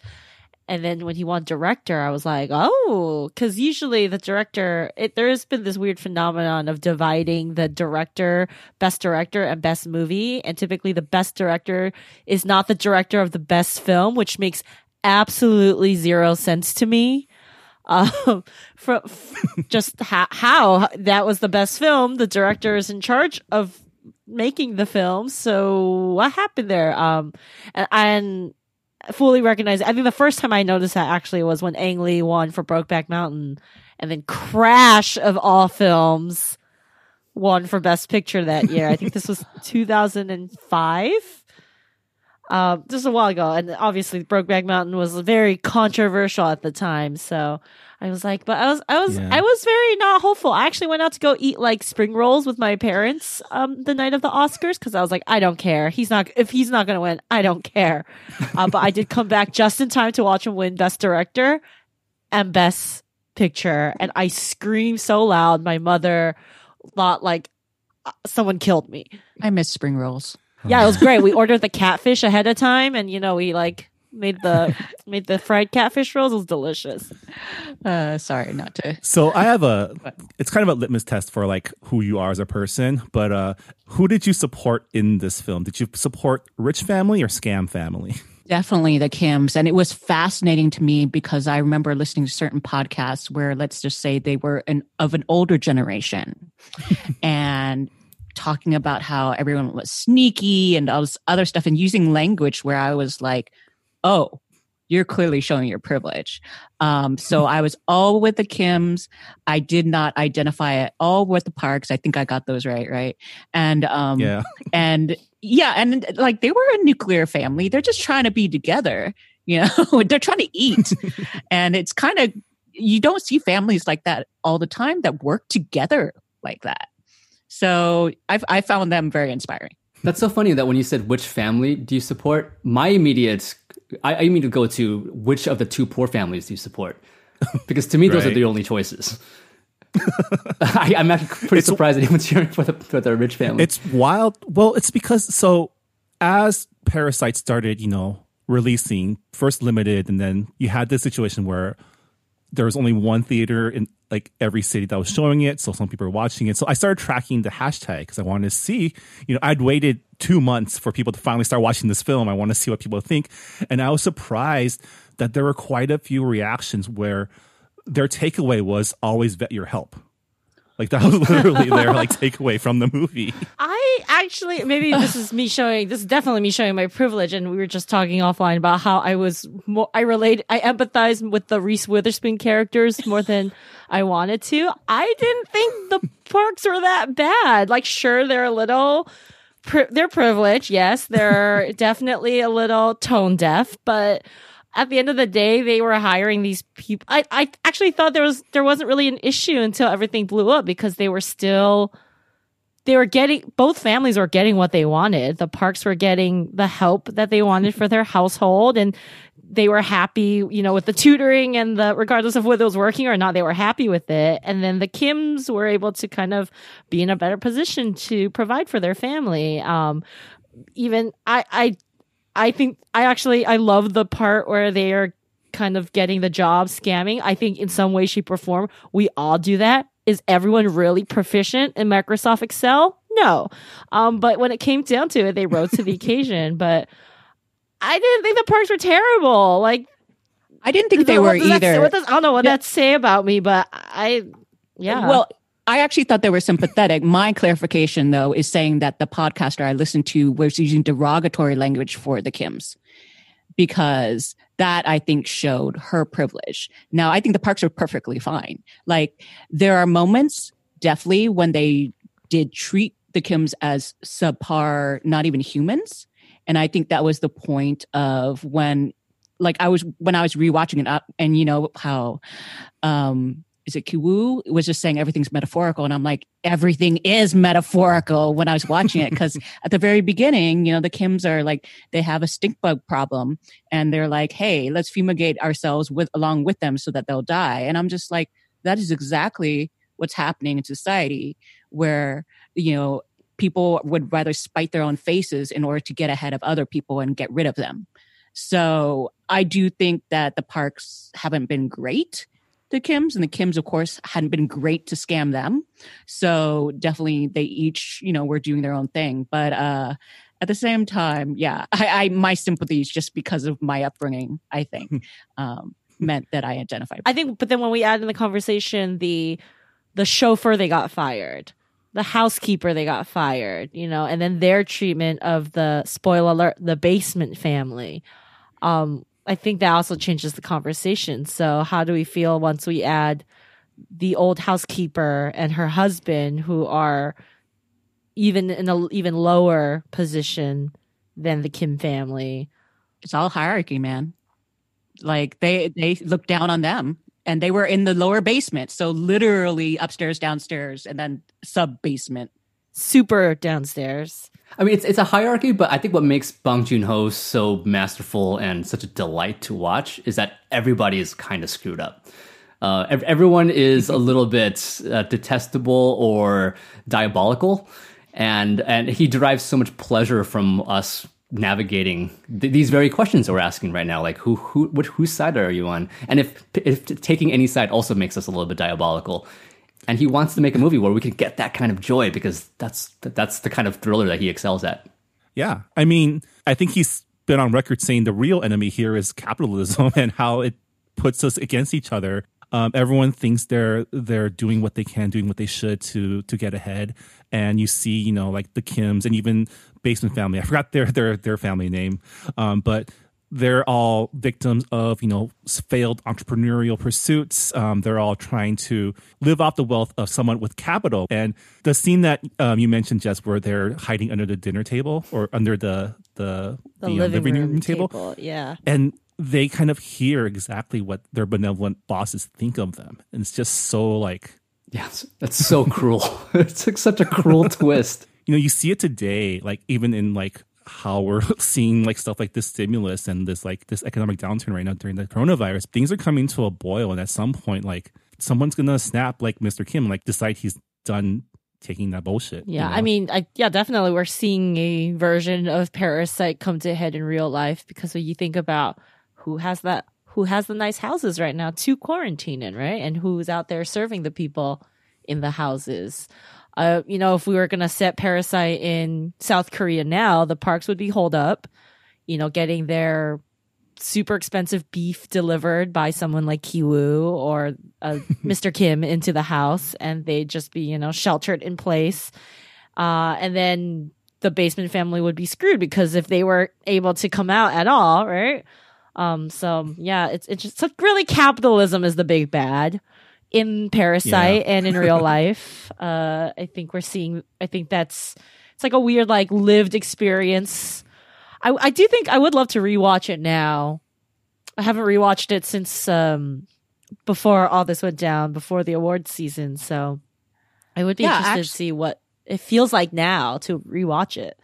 and then when he won director, I was like, oh, because usually the director, it, there has been this weird phenomenon of dividing the director, best director, and best movie. And typically the best director is not the director of the best film, which makes absolutely zero sense to me. Um, from just how that was the best film. The director is in charge of making the film. So what happened there? Um, and, and fully recognize. I think the first time I noticed that actually was when Ang Lee won for Brokeback Mountain, and then Crash of all films won for Best Picture that year. I think this was 2005. Um, just a while ago, and obviously Brokeback Mountain was very controversial at the time. So I was like, but I was, I was, yeah. I was very not hopeful. I actually went out to go eat like spring rolls with my parents, um, the night of the Oscars because I was like, I don't care. He's not, if he's not going to win, I don't care. Uh, but I did come back just in time to watch him win Best Director and Best Picture, and I screamed so loud, my mother thought like uh, someone killed me. I miss spring rolls. Yeah, it was great. We ordered the catfish ahead of time, and you know, we like made the made the fried catfish rolls. It was delicious. Uh, sorry, not to. So I have a. It's kind of a litmus test for like who you are as a person. But uh, who did you support in this film? Did you support rich family or scam family? Definitely the Kims. And it was fascinating to me because I remember listening to certain podcasts where, let's just say, they were an, of an older generation and talking about how everyone was sneaky and all this other stuff and using language where I was like, oh, you're clearly showing your privilege. Um, so I was all with the Kims. I did not identify at all with the Parks. I think I got those right, right? And um, yeah, and yeah, and like they were a nuclear family. They're just trying to be together. You know, they're trying to eat, and it's kind of you don't see families like that all the time that work together like that. So I've I found them very inspiring. That's so funny that when you said which family do you support, my immediate I, I mean to go to which of the two poor families do you support? Because to me, those right. are the only choices. I, am actually pretty it's, surprised anyone's cheering for the for the rich family. It's wild. Well, it's because so as Parasite started, you know, releasing first limited, and then you had this situation where there was only one theater in like every city that was showing it. So some people were watching it. So I started tracking the hashtag because I wanted to see, you know, I'd waited two months for people to finally start watching this film. I want to see what people think. And I was surprised that there were quite a few reactions where their takeaway was always vet your help. Like that was literally their like takeaway from the movie. I actually maybe this is me showing this is definitely me showing my privilege and we were just talking offline about how I was more I relate I empathize with the Reese Witherspoon characters more than I wanted to. I didn't think the parks were that bad. Like sure they're a little they're privileged, yes. They're definitely a little tone deaf, but at the end of the day, they were hiring these people. I, I actually thought there was there wasn't really an issue until everything blew up because they were still they were getting both families were getting what they wanted. The parks were getting the help that they wanted for their household and they were happy, you know, with the tutoring and the regardless of whether it was working or not, they were happy with it. And then the Kims were able to kind of be in a better position to provide for their family. Um, even I, I I think I actually I love the part where they are kind of getting the job scamming. I think in some way, shape, or form, we all do that. Is everyone really proficient in Microsoft Excel? No. Um, but when it came down to it, they rose to the occasion. But I didn't think the parks were terrible. Like I didn't think they were say- either. what does, I don't know what that say about me, but I yeah. Well, I actually thought they were sympathetic. My clarification, though, is saying that the podcaster I listened to was using derogatory language for the Kims because that I think showed her privilege. Now, I think the parks are perfectly fine. Like, there are moments, definitely, when they did treat the Kims as subpar, not even humans. And I think that was the point of when, like, I was, when I was rewatching it up and you know how, um, is it Kiwoo was just saying everything's metaphorical. And I'm like, everything is metaphorical when I was watching it. Cause at the very beginning, you know, the Kims are like, they have a stink bug problem and they're like, Hey, let's fumigate ourselves with, along with them so that they'll die. And I'm just like, that is exactly what's happening in society where, you know, people would rather spite their own faces in order to get ahead of other people and get rid of them. So I do think that the parks haven't been great to Kim's, and the Kims, of course, hadn't been great to scam them. So definitely, they each, you know, were doing their own thing. But uh, at the same time, yeah, I, I my sympathies just because of my upbringing, I think, um, meant that I identified. I think, but then when we add in the conversation, the the chauffeur they got fired, the housekeeper they got fired, you know, and then their treatment of the spoiler alert, the basement family. Um, I think that also changes the conversation. So, how do we feel once we add the old housekeeper and her husband, who are even in an even lower position than the Kim family? it's all hierarchy, man. Like they they look down on them, and they were in the lower basement, so literally upstairs, downstairs, and then sub basement. Super downstairs. I mean, it's it's a hierarchy, but I think what makes Bong Joon Ho so masterful and such a delight to watch is that everybody is kind of screwed up. Uh, ev- everyone is a little bit uh, detestable or diabolical, and and he derives so much pleasure from us navigating th- these very questions that we're asking right now. Like, who who what, whose side are you on? And if if taking any side also makes us a little bit diabolical, and he wants to make a movie where we can get that kind of joy because that's that's the kind of thriller that he excels at. Yeah. I mean, I think he's been on record saying the real enemy here is capitalism and how it puts us against each other. Um, everyone thinks they're they're doing what they can, doing what they should to to get ahead. And you see, you know, like the Kims and even Basement Family. I forgot their their their family name, um, but they're all victims of you know failed entrepreneurial pursuits. Um, they're all trying to live off the wealth of someone with capital. And the scene that um, you mentioned, Jess, where they're hiding under the dinner table or under the the, The, uh, living, room, table. Yeah. and they kind of hear exactly what their benevolent bosses think of them, and it's just so like Yes, that's so cruel. it's like such a cruel twist. you know you see it today like even in like how we're seeing like stuff like this stimulus and this like this economic downturn right now during the coronavirus things are coming to a boil and at some point like someone's gonna snap like mr kim like decide he's done taking that bullshit you Yeah, know? I mean, I, yeah, definitely. We're seeing a version of Parasite come to head in real life because when you think about who has that, who has the nice houses right now to quarantine in, right? And who's out there serving the people in the houses. Uh, you know, if we were going to set Parasite in South Korea now, the parks would be holed up, you know, getting their super expensive beef delivered by someone like Kiwoo or uh, Mr. Kim into the house, and they'd just be, you know, sheltered in place. Uh, and then the basement family would be screwed because if they were able to come out at all, right? Um, so yeah, it's it's just so really capitalism is the big bad in Parasite and in real life. Uh, I think we're seeing. I think that's it's like a weird like lived experience. I I do think I would love to rewatch it now. I haven't rewatched it since um before all this went down, before the award season. So I would be Yeah, interested actu- to see what it feels like now to rewatch it.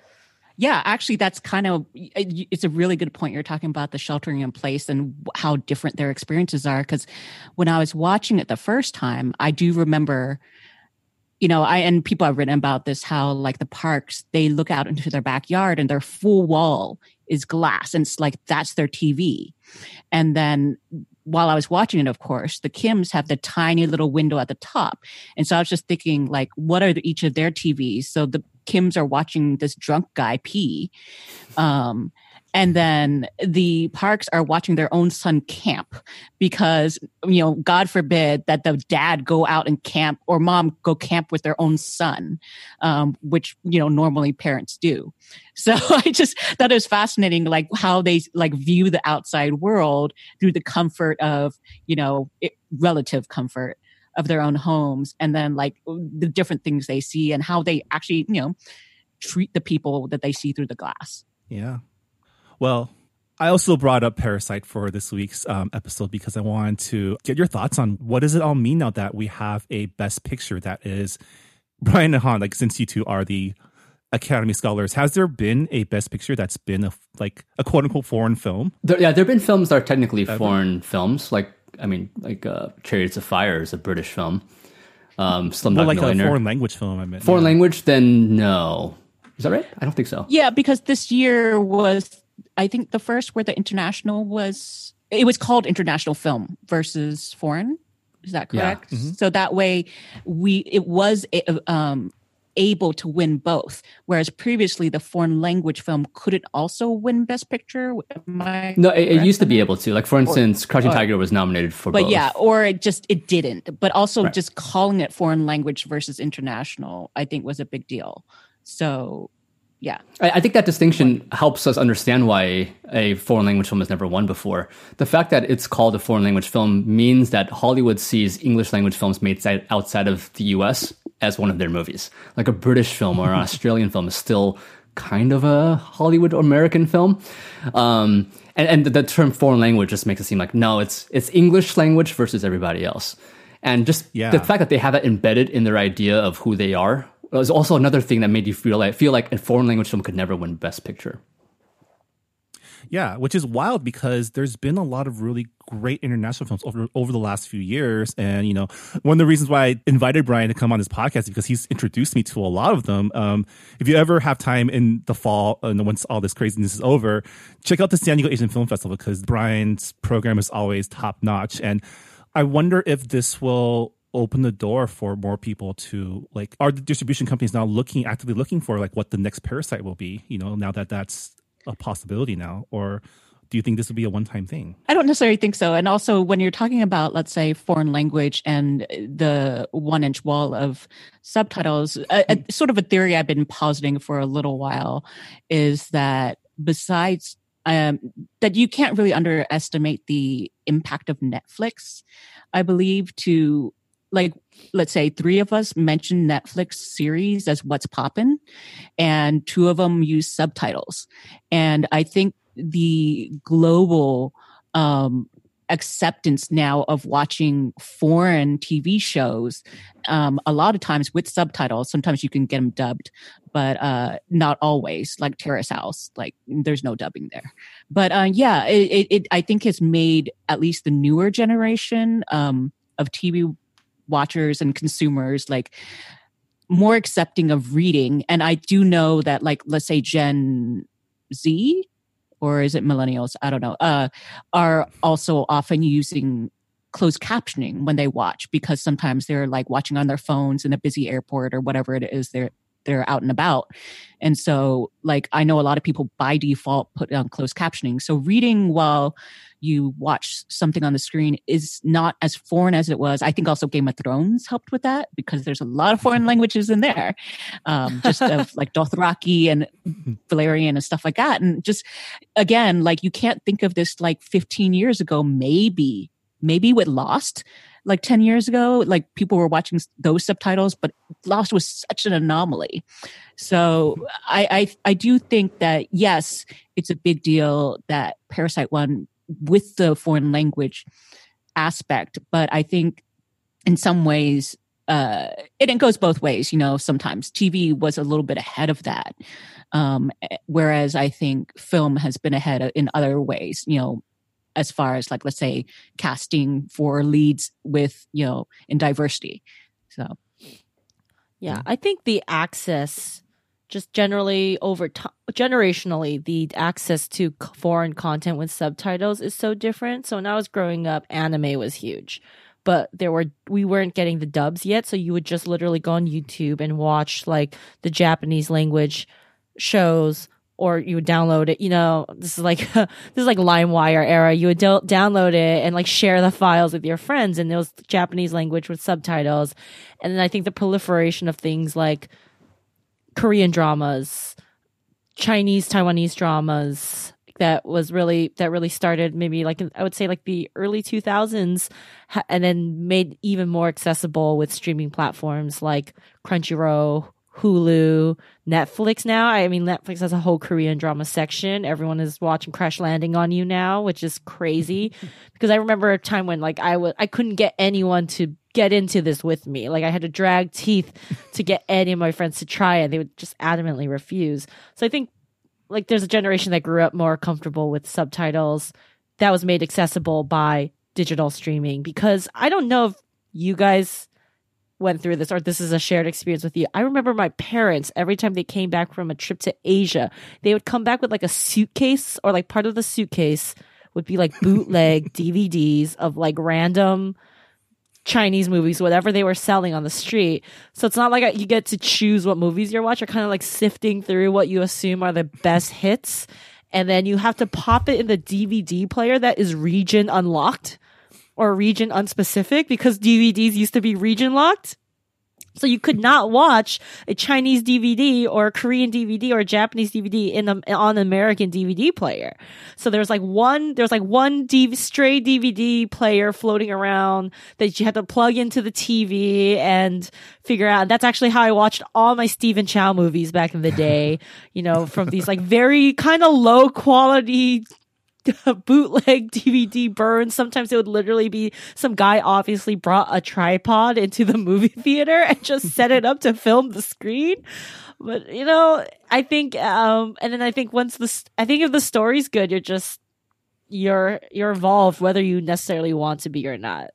Yeah, actually, that's kind of uh, it's a really good point. You're talking about the sheltering in place and how different their experiences are. Because when I was watching it the first time, I do remember, you know, I and people have written about this how like the parks they look out into their backyard and their full wall is glass and it's like that's their TV. And then while I was watching it, of course, the Kims have the tiny little window at the top. And so I was just thinking, like, what are the, each of their TVs? So the Kims are watching this drunk guy pee. Um, and then the parks are watching their own son camp because you know god forbid that the dad go out and camp or mom go camp with their own son um, which you know normally parents do so i just thought it was fascinating like how they like view the outside world through the comfort of you know it, relative comfort of their own homes and then like the different things they see and how they actually you know treat the people that they see through the glass yeah well, I also brought up Parasite for this week's um, episode because I wanted to get your thoughts on what does it all mean now that we have a Best Picture that is Brian and Hanh. Like, since you two are the Academy scholars, has there been a Best Picture that's been a like a quote unquote foreign film? There, yeah, there have been films that are technically Ever? foreign films. Like, I mean, like uh, Chariots of Fire is a British film. Um, Slumdog well, like Millionaire. a foreign language film. I meant foreign yeah. language. Then no, is that right? I don't think so. Yeah, because this year was I think the first where the international was it was called international film versus foreign. Is that correct? Yeah. Mm-hmm. So that way we it was um, able to win both, whereas previously the foreign language film couldn't also win Best Picture. no, it, it, used to be able to. Like for instance, or, Crouching or, Tiger was nominated for. But both. yeah, or it just it didn't. But also right. just calling it foreign language versus international, I think was a big deal. So yeah. I, I, think that distinction helps us understand why a foreign language film has never won before. The fact that it's called a foreign language film means that Hollywood sees English language films made outside of the US as one of their movies. Like a British film or an Australian film is still kind of a Hollywood American film. Um, and, and the term foreign language just makes it seem like, no, it's, it's English language versus everybody else. And just yeah. the fact that they have that embedded in their idea of who they are is also another thing that made you feel like feel like a foreign language film could never win Best Picture. Yeah, which is wild because there's been a lot of really great international films over over the last few years, and you know, one of the reasons why I invited Brian to come on this podcast is because he's introduced me to a lot of them. Um, if you ever have time in the fall, and once all this craziness is over, check out the San Diego Asian Film Festival because Brian's program is always top notch, and I wonder if this will open the door for more people to like are the distribution companies now looking actively looking for like what the next parasite will be you know now that that's a possibility now or do you think this would be a one-time thing? I don't necessarily think so. And also when you're talking about let's say foreign language and the one inch wall of subtitles a, a, sort of a theory i've been positing for a little while is that besides um, that you can't really underestimate the impact of netflix i believe to like let's say three of us mention Netflix series as what's poppin', and two of them use subtitles. And I think the global um, acceptance now of watching foreign TV shows, um, a lot of times with subtitles. Sometimes you can get them dubbed, but uh, not always. Like Terrace House, like there's no dubbing there. But uh, yeah, it, it, I think has made at least the newer generation um, of TV watchers and consumers like more accepting of reading. And i do know that like let's say gen z or is it millennials? I don't know uh, are also often using closed captioning when they watch because sometimes they're like watching on their phones in a busy airport or whatever it is they're they're out and about and so like i know a lot of people by default put on closed captioning so reading while you watch something on the screen is not as foreign as it was. I think also Game of Thrones helped with that because there's a lot of foreign languages in there, um, just of like Dothraki and Valyrian and stuff like that. And just again, like you can't think of this like 15 years ago, maybe, maybe with Lost. Like 10 years ago, like people were watching those subtitles, but Lost was such an anomaly. So I, I, I do think that yes, it's a big deal that Parasite won with the foreign language aspect. But I think in some ways, uh, it, it goes both ways. You know, sometimes TV was a little bit ahead of that, um, whereas I think film has been ahead in other ways. You know, as far as like let's say casting for leads with you know in diversity. So, yeah, I think the access just generally over time, generationally, the access to c- foreign content with subtitles is so different. So when I was growing up, anime was huge, but there were we weren't getting the dubs yet. So you would just literally go on YouTube and watch like the Japanese language shows or you would download it. You know, this is like this is like LimeWire era. You would do- download it and like share the files with your friends, and it was Japanese language with subtitles. And then I think the proliferation of things like Korean dramas, Chinese Taiwanese dramas that was really that really started maybe like I would say like the early 2000s and then made even more accessible with streaming platforms like Crunchyroll, Hulu, Netflix now. I mean, Netflix has a whole Korean drama section. Everyone is watching Crash Landing on You now, which is crazy. because I remember a time when like I was I couldn't get anyone to get into this with me. Like I had to drag teeth to get any of my friends to try it. They would just adamantly refuse. So I think like there's a generation that grew up more comfortable with subtitles that was made accessible by digital streaming because I don't know if you guys went through this or this is a shared experience with you. I remember my parents every time they came back from a trip to Asia, they would come back with like a suitcase or like part of the suitcase would be like bootleg DVDs of like random Chinese movies, whatever they were selling on the street. So it's not like you get to choose what movies you're watching. You're kind of like sifting through what you assume are the best hits. And then you have to pop it in the DVD player that is region unlocked or region unspecific because DVDs used to be region locked. So you could not watch a Chinese DVD or a Korean DVD or a Japanese DVD in the, on an American DVD player. So there's like one, there's like one DV, stray DVD player floating around that you had to plug into the TV and figure out. That's actually how I watched all my Stephen Chow movies back in the day, you know, from these like very kind of low quality bootleg DVD burns. Sometimes it would literally be some guy obviously brought a tripod into the movie theater and just set it up to film the screen. But you know, I think, um, and then I think once the, I think if the story's good, you're just, you're, you're involved whether you necessarily want to be or not.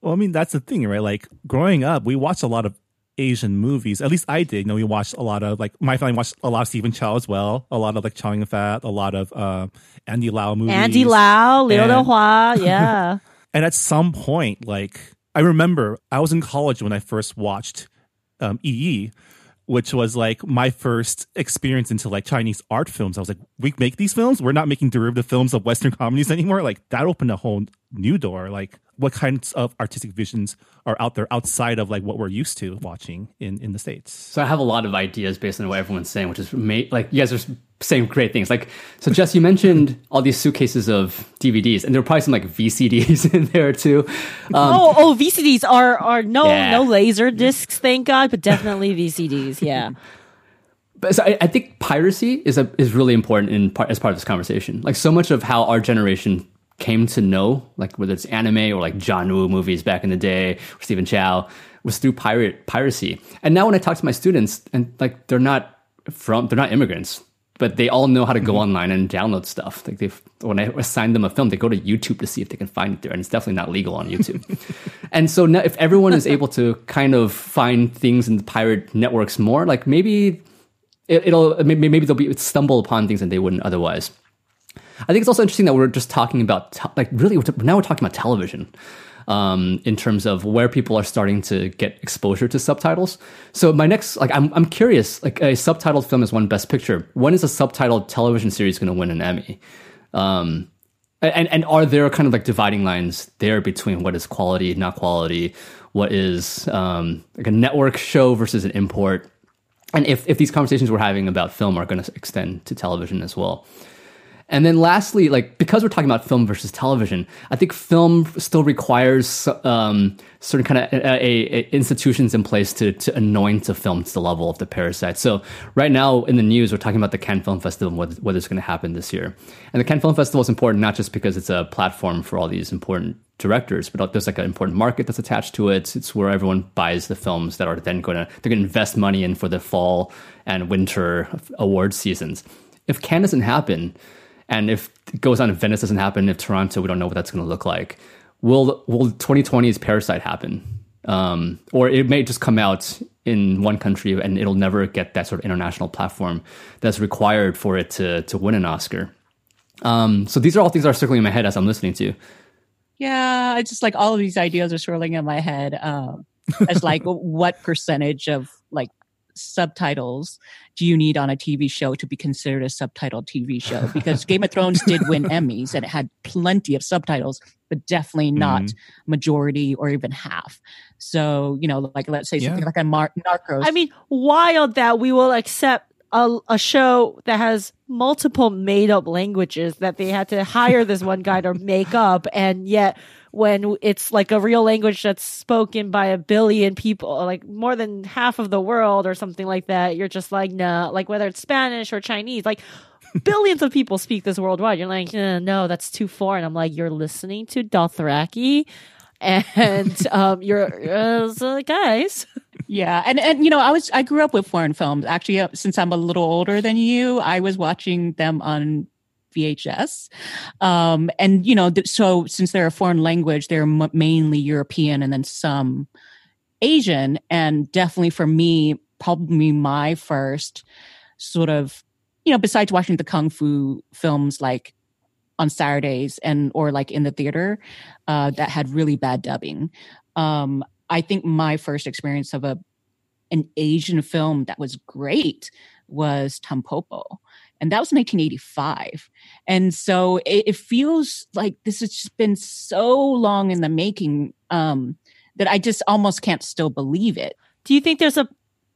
Well, I mean, that's the thing, right? Like growing up, we watched a lot of Asian movies. At least I did. You know, we watched a lot of like my family watched a lot of Stephen Chow as well. A lot of like Chow Yun Fat, a lot of uh, Andy Lau movies. Andy Lau, Liu And- Hua, yeah. And at some point, like I remember I was in college when I first watched um, Yi Yi, which was like my first experience into like Chinese art films. I was like, we make these films? We're not making derivative films of Western comedies anymore. Like that opened a whole new door. Like what kinds of artistic visions are out there outside of like what we're used to watching in, in the States? So I have a lot of ideas based on what everyone's saying, which is ma- like you guys are saying great things. Like so, Jess, you mentioned all these suitcases of DVDs, and there are probably some like VCDs in there too. Um, oh, oh, VCDs are are no Yeah. no laser discs, thank God, but definitely VCDs. Yeah. But so I, I think piracy is a, is really important in part, as part of this conversation. Like so much of how our generation came to know, like whether it's anime or like John Woo movies back in the day, or Stephen Chow, was through pirate piracy. And now when I talk to my students, and like they're not from, they're not immigrants, but they all know how to go mm-hmm. online and download stuff. Like they, when I assign them a film, they go to YouTube to see if they can find it there, and it's definitely not legal on YouTube. and so now, if everyone is able to kind of find things in the pirate networks more, like maybe it, it'll maybe, maybe they'll be stumble upon things that they wouldn't otherwise. I think it's also interesting that we're just talking about te- like really we're t- now we're talking about television um, in terms of where people are starting to get exposure to subtitles. So my next like I'm I'm curious like a subtitled film is one best picture. When is a subtitled television series going to win an Emmy? Um, and and are there kind of like dividing lines there between what is quality, not quality, what is um, like a network show versus an import? and if, if these conversations we're having about film are going to extend to television as well. And then lastly, like because we're talking about film versus television, I think film still requires um, certain kind of a, a, a institutions in place to, to anoint a film to the level of the parasite. So right now in the news, we're talking about the Cannes Film Festival and what, what is going to happen this year. And the Cannes Film Festival is important not just because it's a platform for all these important directors, but there's like an important market that's attached to it. It's where everyone buys the films that are then going to they're going to invest money in for the fall and winter award seasons. If Cannes doesn't happen, and if it goes on, if Venice doesn't happen, if Toronto, we don't know what that's going to look like. Will will 2020's Parasite happen, um, or it may just come out in one country and it'll never get that sort of international platform that's required for it to to win an Oscar. Um, so these are all things that are circling in my head as I'm listening to. Yeah, it's just like all of these ideas are swirling in my head. Um, as like what percentage of like subtitles do you need on a TV show to be considered a subtitled TV show? Because Game of Thrones did win Emmys and it had plenty of subtitles, but definitely not mm-hmm. majority or even half. So, you know, like let's say yeah. something like a Mar- Narcos. I mean, wild that we will accept a, a show that has multiple made up languages that they had to hire this one guy to make up and yet when it's like a real language that's spoken by a billion people, like more than half of the world or something like that, you're just like, nah, like whether it's Spanish or Chinese, like billions of people speak this worldwide. You're like, eh, no, that's too foreign. I'm like, you're listening to Dothraki and um, you're uh, guys. Yeah, and and you know, I was I grew up with foreign films. Actually, uh, since I'm a little older than you, I was watching them on VHS. Um, and, you know, th- so since they're a foreign language, they're m- mainly European and then some Asian. And definitely for me, probably my first sort of, you know, besides watching the Kung Fu films like on Saturdays and or like in the theater uh, that had really bad dubbing. Um, I think my first experience of a an Asian film that was great was Tampopo and that was 1985 and so it, it, feels like this has just been so long in the making um, that i just almost can't still believe it. Do you think there's a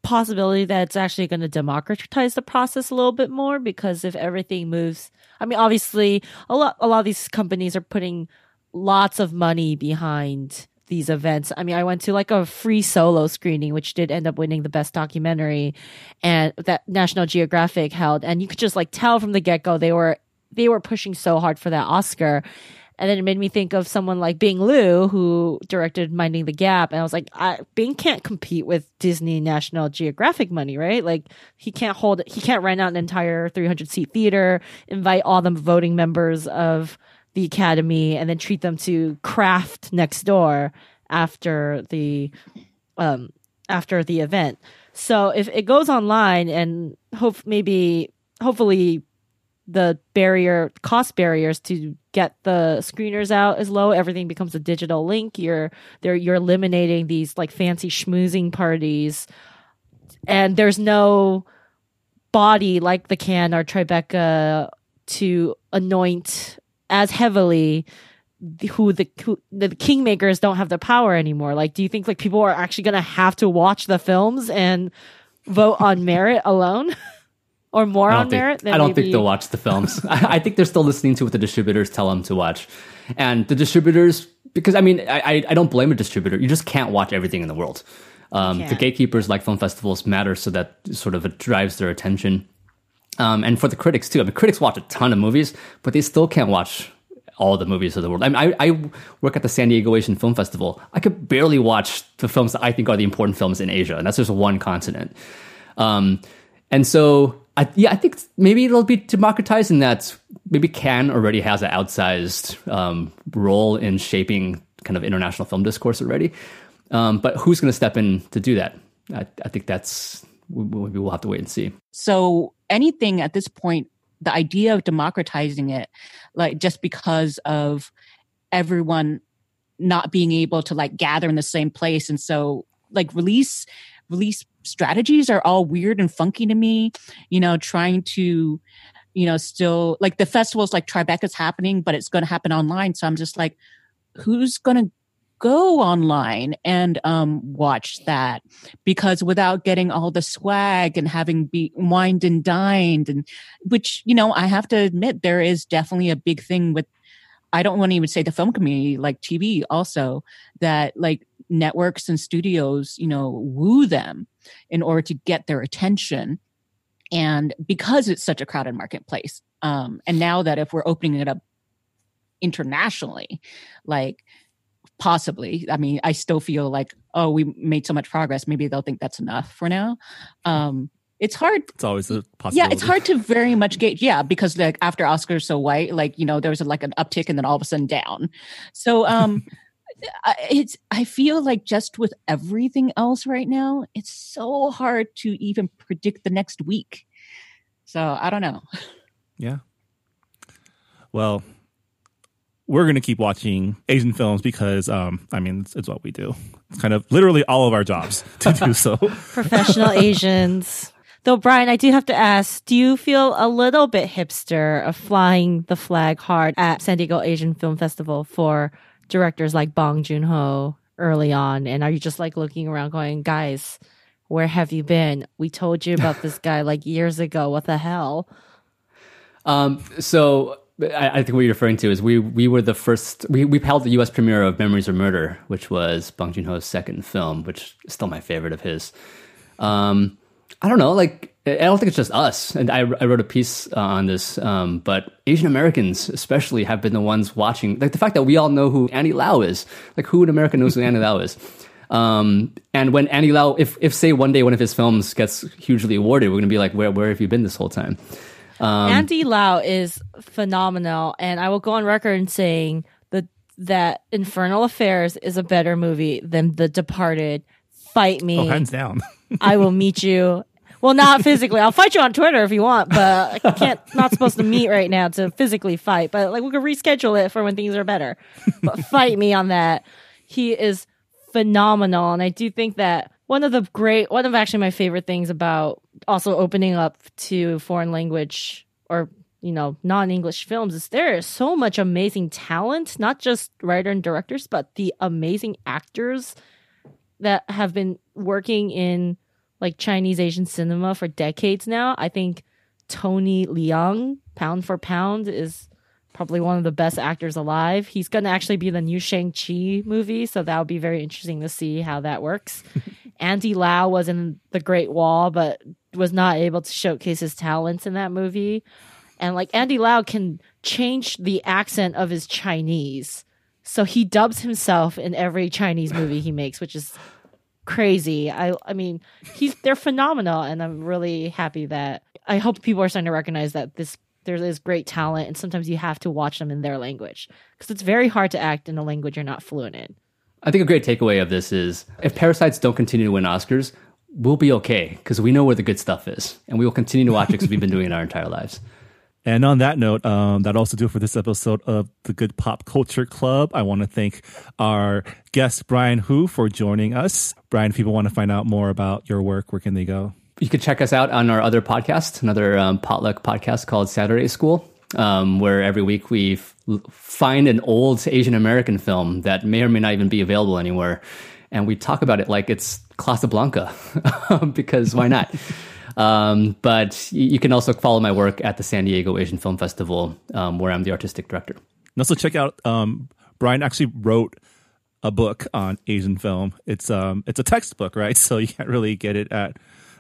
possibility that it's actually going to democratize the process a little bit more? Because if everything moves i mean obviously a lot a lot of these companies are putting lots of money behind these events. I mean, I went to like a free solo screening, which did end up winning the best documentary, and that National Geographic held, and you could just like tell from the get go they were they were pushing so hard for that Oscar. And then it made me think of someone like Bing Liu, who directed Minding the Gap. And I was like, I, Bing can't compete with Disney National Geographic money, right? Like, he can't hold, he can't rent out an entire 300 seat theater, invite all the voting members of the academy and then treat them to craft next door after the um after the event. So if it goes online and hope maybe hopefully the barrier cost barriers to get the screeners out is low everything becomes a digital link you're there you're eliminating these like fancy schmoozing parties and there's no body like the Cannes or tribeca to anoint as heavily who the who, the kingmakers don't have the power anymore. Like do you think like people are actually going to have to watch the films and vote on merit alone? Or more on think, merit i don't maybe... think they'll watch the films. I, I, think they're still listening to what the distributors tell them to watch. And the distributors because i mean i i don't blame a distributor. You just can't watch everything in the world. Um, the gatekeepers like film festivals matter so that sort of it drives their attention um, and for the critics too. I mean, critics watch a ton of movies, but they still can't watch all the movies of the world. I mean, I, I, work at the San Diego Asian Film Festival. I could barely watch the films that I think are the important films in Asia, and that's just one continent. Um, and so, I, yeah, I think maybe it'll be democratized in that maybe Cannes already has an outsized um, role in shaping kind of international film discourse already. Um, but who's going to step in to do that? I, I think that's we, will have to wait and see. So anything at this point, the idea of democratizing it, like just because of everyone not being able to like gather in the same place, and so like release release strategies are all weird and funky to me. You know, trying to you know still like the festivals like Tribeca's happening, but it's going to happen online. So I'm just like, who's going to go online and um, watch that because without getting all the swag and having be wined and dined and which you know i have to admit there is definitely a big thing with i don't want to even say the film community like tv also that like networks and studios you know woo them in order to get their attention. And because it's such a crowded marketplace um, and now that if we're opening it up internationally like possibly. I mean i still feel like oh we made so much progress. Maybe they'll think that's enough for now. Um it's hard it's always a possibility yeah it's hard to very much gauge. Yeah because like after oscars so white like you know there was a, like an uptick and then all of a sudden down. So um I- it's I feel like just with everything else right now, it's so hard to even predict the next week. So I don't know. Yeah. Well, we're going to keep watching Asian films because, um, I mean, it's, it's what we do. It's kind of literally all of our jobs to do so. Professional Asians. Though, Brian, I do have to ask, do you feel a little bit hipster of flying the flag hard at San Diego Asian Film Festival for directors like Bong Joon-ho early on? And are you just like looking around going, guys, where have you been? We told you about this guy like years ago. What the hell? Um, so I, I think what you're referring to is we we were the first we we held the U.S. premiere of Memories of Murder, which was Bong Joon Ho's second film, which is still my favorite of his. Um, I don't know, like I don't think it's just us, and I, I wrote a piece uh, on this, um, but Asian Americans especially have been the ones watching. Like the fact that we all know who Andy Lau is, like who in America knows who Andy Lau is. Um, and when Andy Lau, if if say one day one of his films gets hugely awarded, we're gonna be like, where where have you been this whole time? Um, Andy Lau is phenomenal, and I will go on record in saying that that Infernal Affairs is a better movie than The Departed. Fight me. Oh, hands down. I will meet you. Well, not physically. I'll fight you on Twitter if you want, but I can't. Not supposed to meet right now to physically fight. But like we can reschedule it for when things are better. But fight me on that. He is phenomenal, and I do think that one of the great, one of actually my favorite things about also opening up to foreign language or you know non-english films is there is so much amazing talent not just writer and directors but the amazing actors that have been working in like Chinese Asian cinema for decades now. I think Tony Leung, pound for pound, is probably one of the best actors alive. He's going to actually be the new Shang-Chi movie, so that would be very interesting to see how that works. Andy Lau was in The Great Wall, but was not able to showcase his talents in that movie. And like Andy Lau can change the accent of his Chinese. So he dubs himself in every Chinese movie he makes, which is crazy. I I mean, he's they're phenomenal and I'm really happy that I hope people are starting to recognize that this there is great talent and sometimes you have to watch them in their language because it's very hard to act in a language you're not fluent in. I think a great takeaway of this is if Parasites don't continue to win Oscars, we'll be okay because we know where the good stuff is, and we will continue to watch it because we've been doing it our entire lives. And on that note, um, that also do it for this episode of the Good Pop Culture Club. I want to thank our guest Brian Hu for joining us. Brian, if people want to find out more about your work, where can they go? You can check us out on our other podcast, another um, potluck podcast called Saturday School, um, where every week we f- find an old Asian American film that may or may not even be available anywhere, and we talk about it like it's Casablanca, because why not? Um, but you, can also follow my work at the San Diego Asian Film Festival, um, where I'm the artistic director. And also check out um, Brian actually wrote a book on Asian film. It's um it's a textbook, right? So you can't really get it at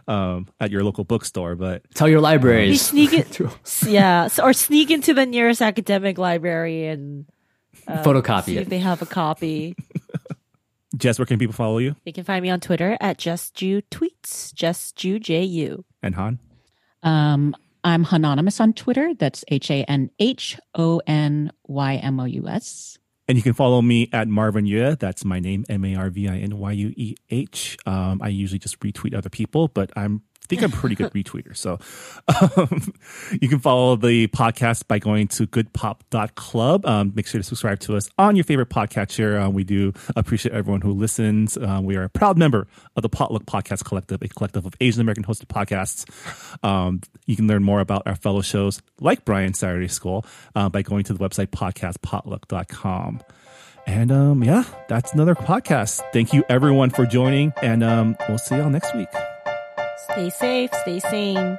um at your local bookstore, but Tell your You libraries. sneak it, yeah, or sneak into the nearest academic library and photocopy see if they have a copy. Jess, where can people follow you? They can find me on Twitter at JustJu Tweets, JustJu J U. And Hanh? Um, I'm Hanhonymous on Twitter. That's H A N H O N Y M O U S. And you can follow me at Marvin Yueh. That's my name, M A R V I N Y U E H. Um, I usually just retweet other people, but I'm think I'm a pretty good retweeter. So um, you can follow the podcast by going to goodpop.club. Um, make sure to subscribe to us on your favorite podcatcher. Uh, we do appreciate everyone who listens. Uh, we are a proud member of the Potluck Podcast Collective, a collective of Asian American hosted podcasts. Um, you can learn more about our fellow shows like Brian Saturday School uh, by going to the website podcastpotluck.com. And um, yeah, that's another podcast. Thank you everyone for joining, and um, we'll see y'all next week. Stay safe, stay sane.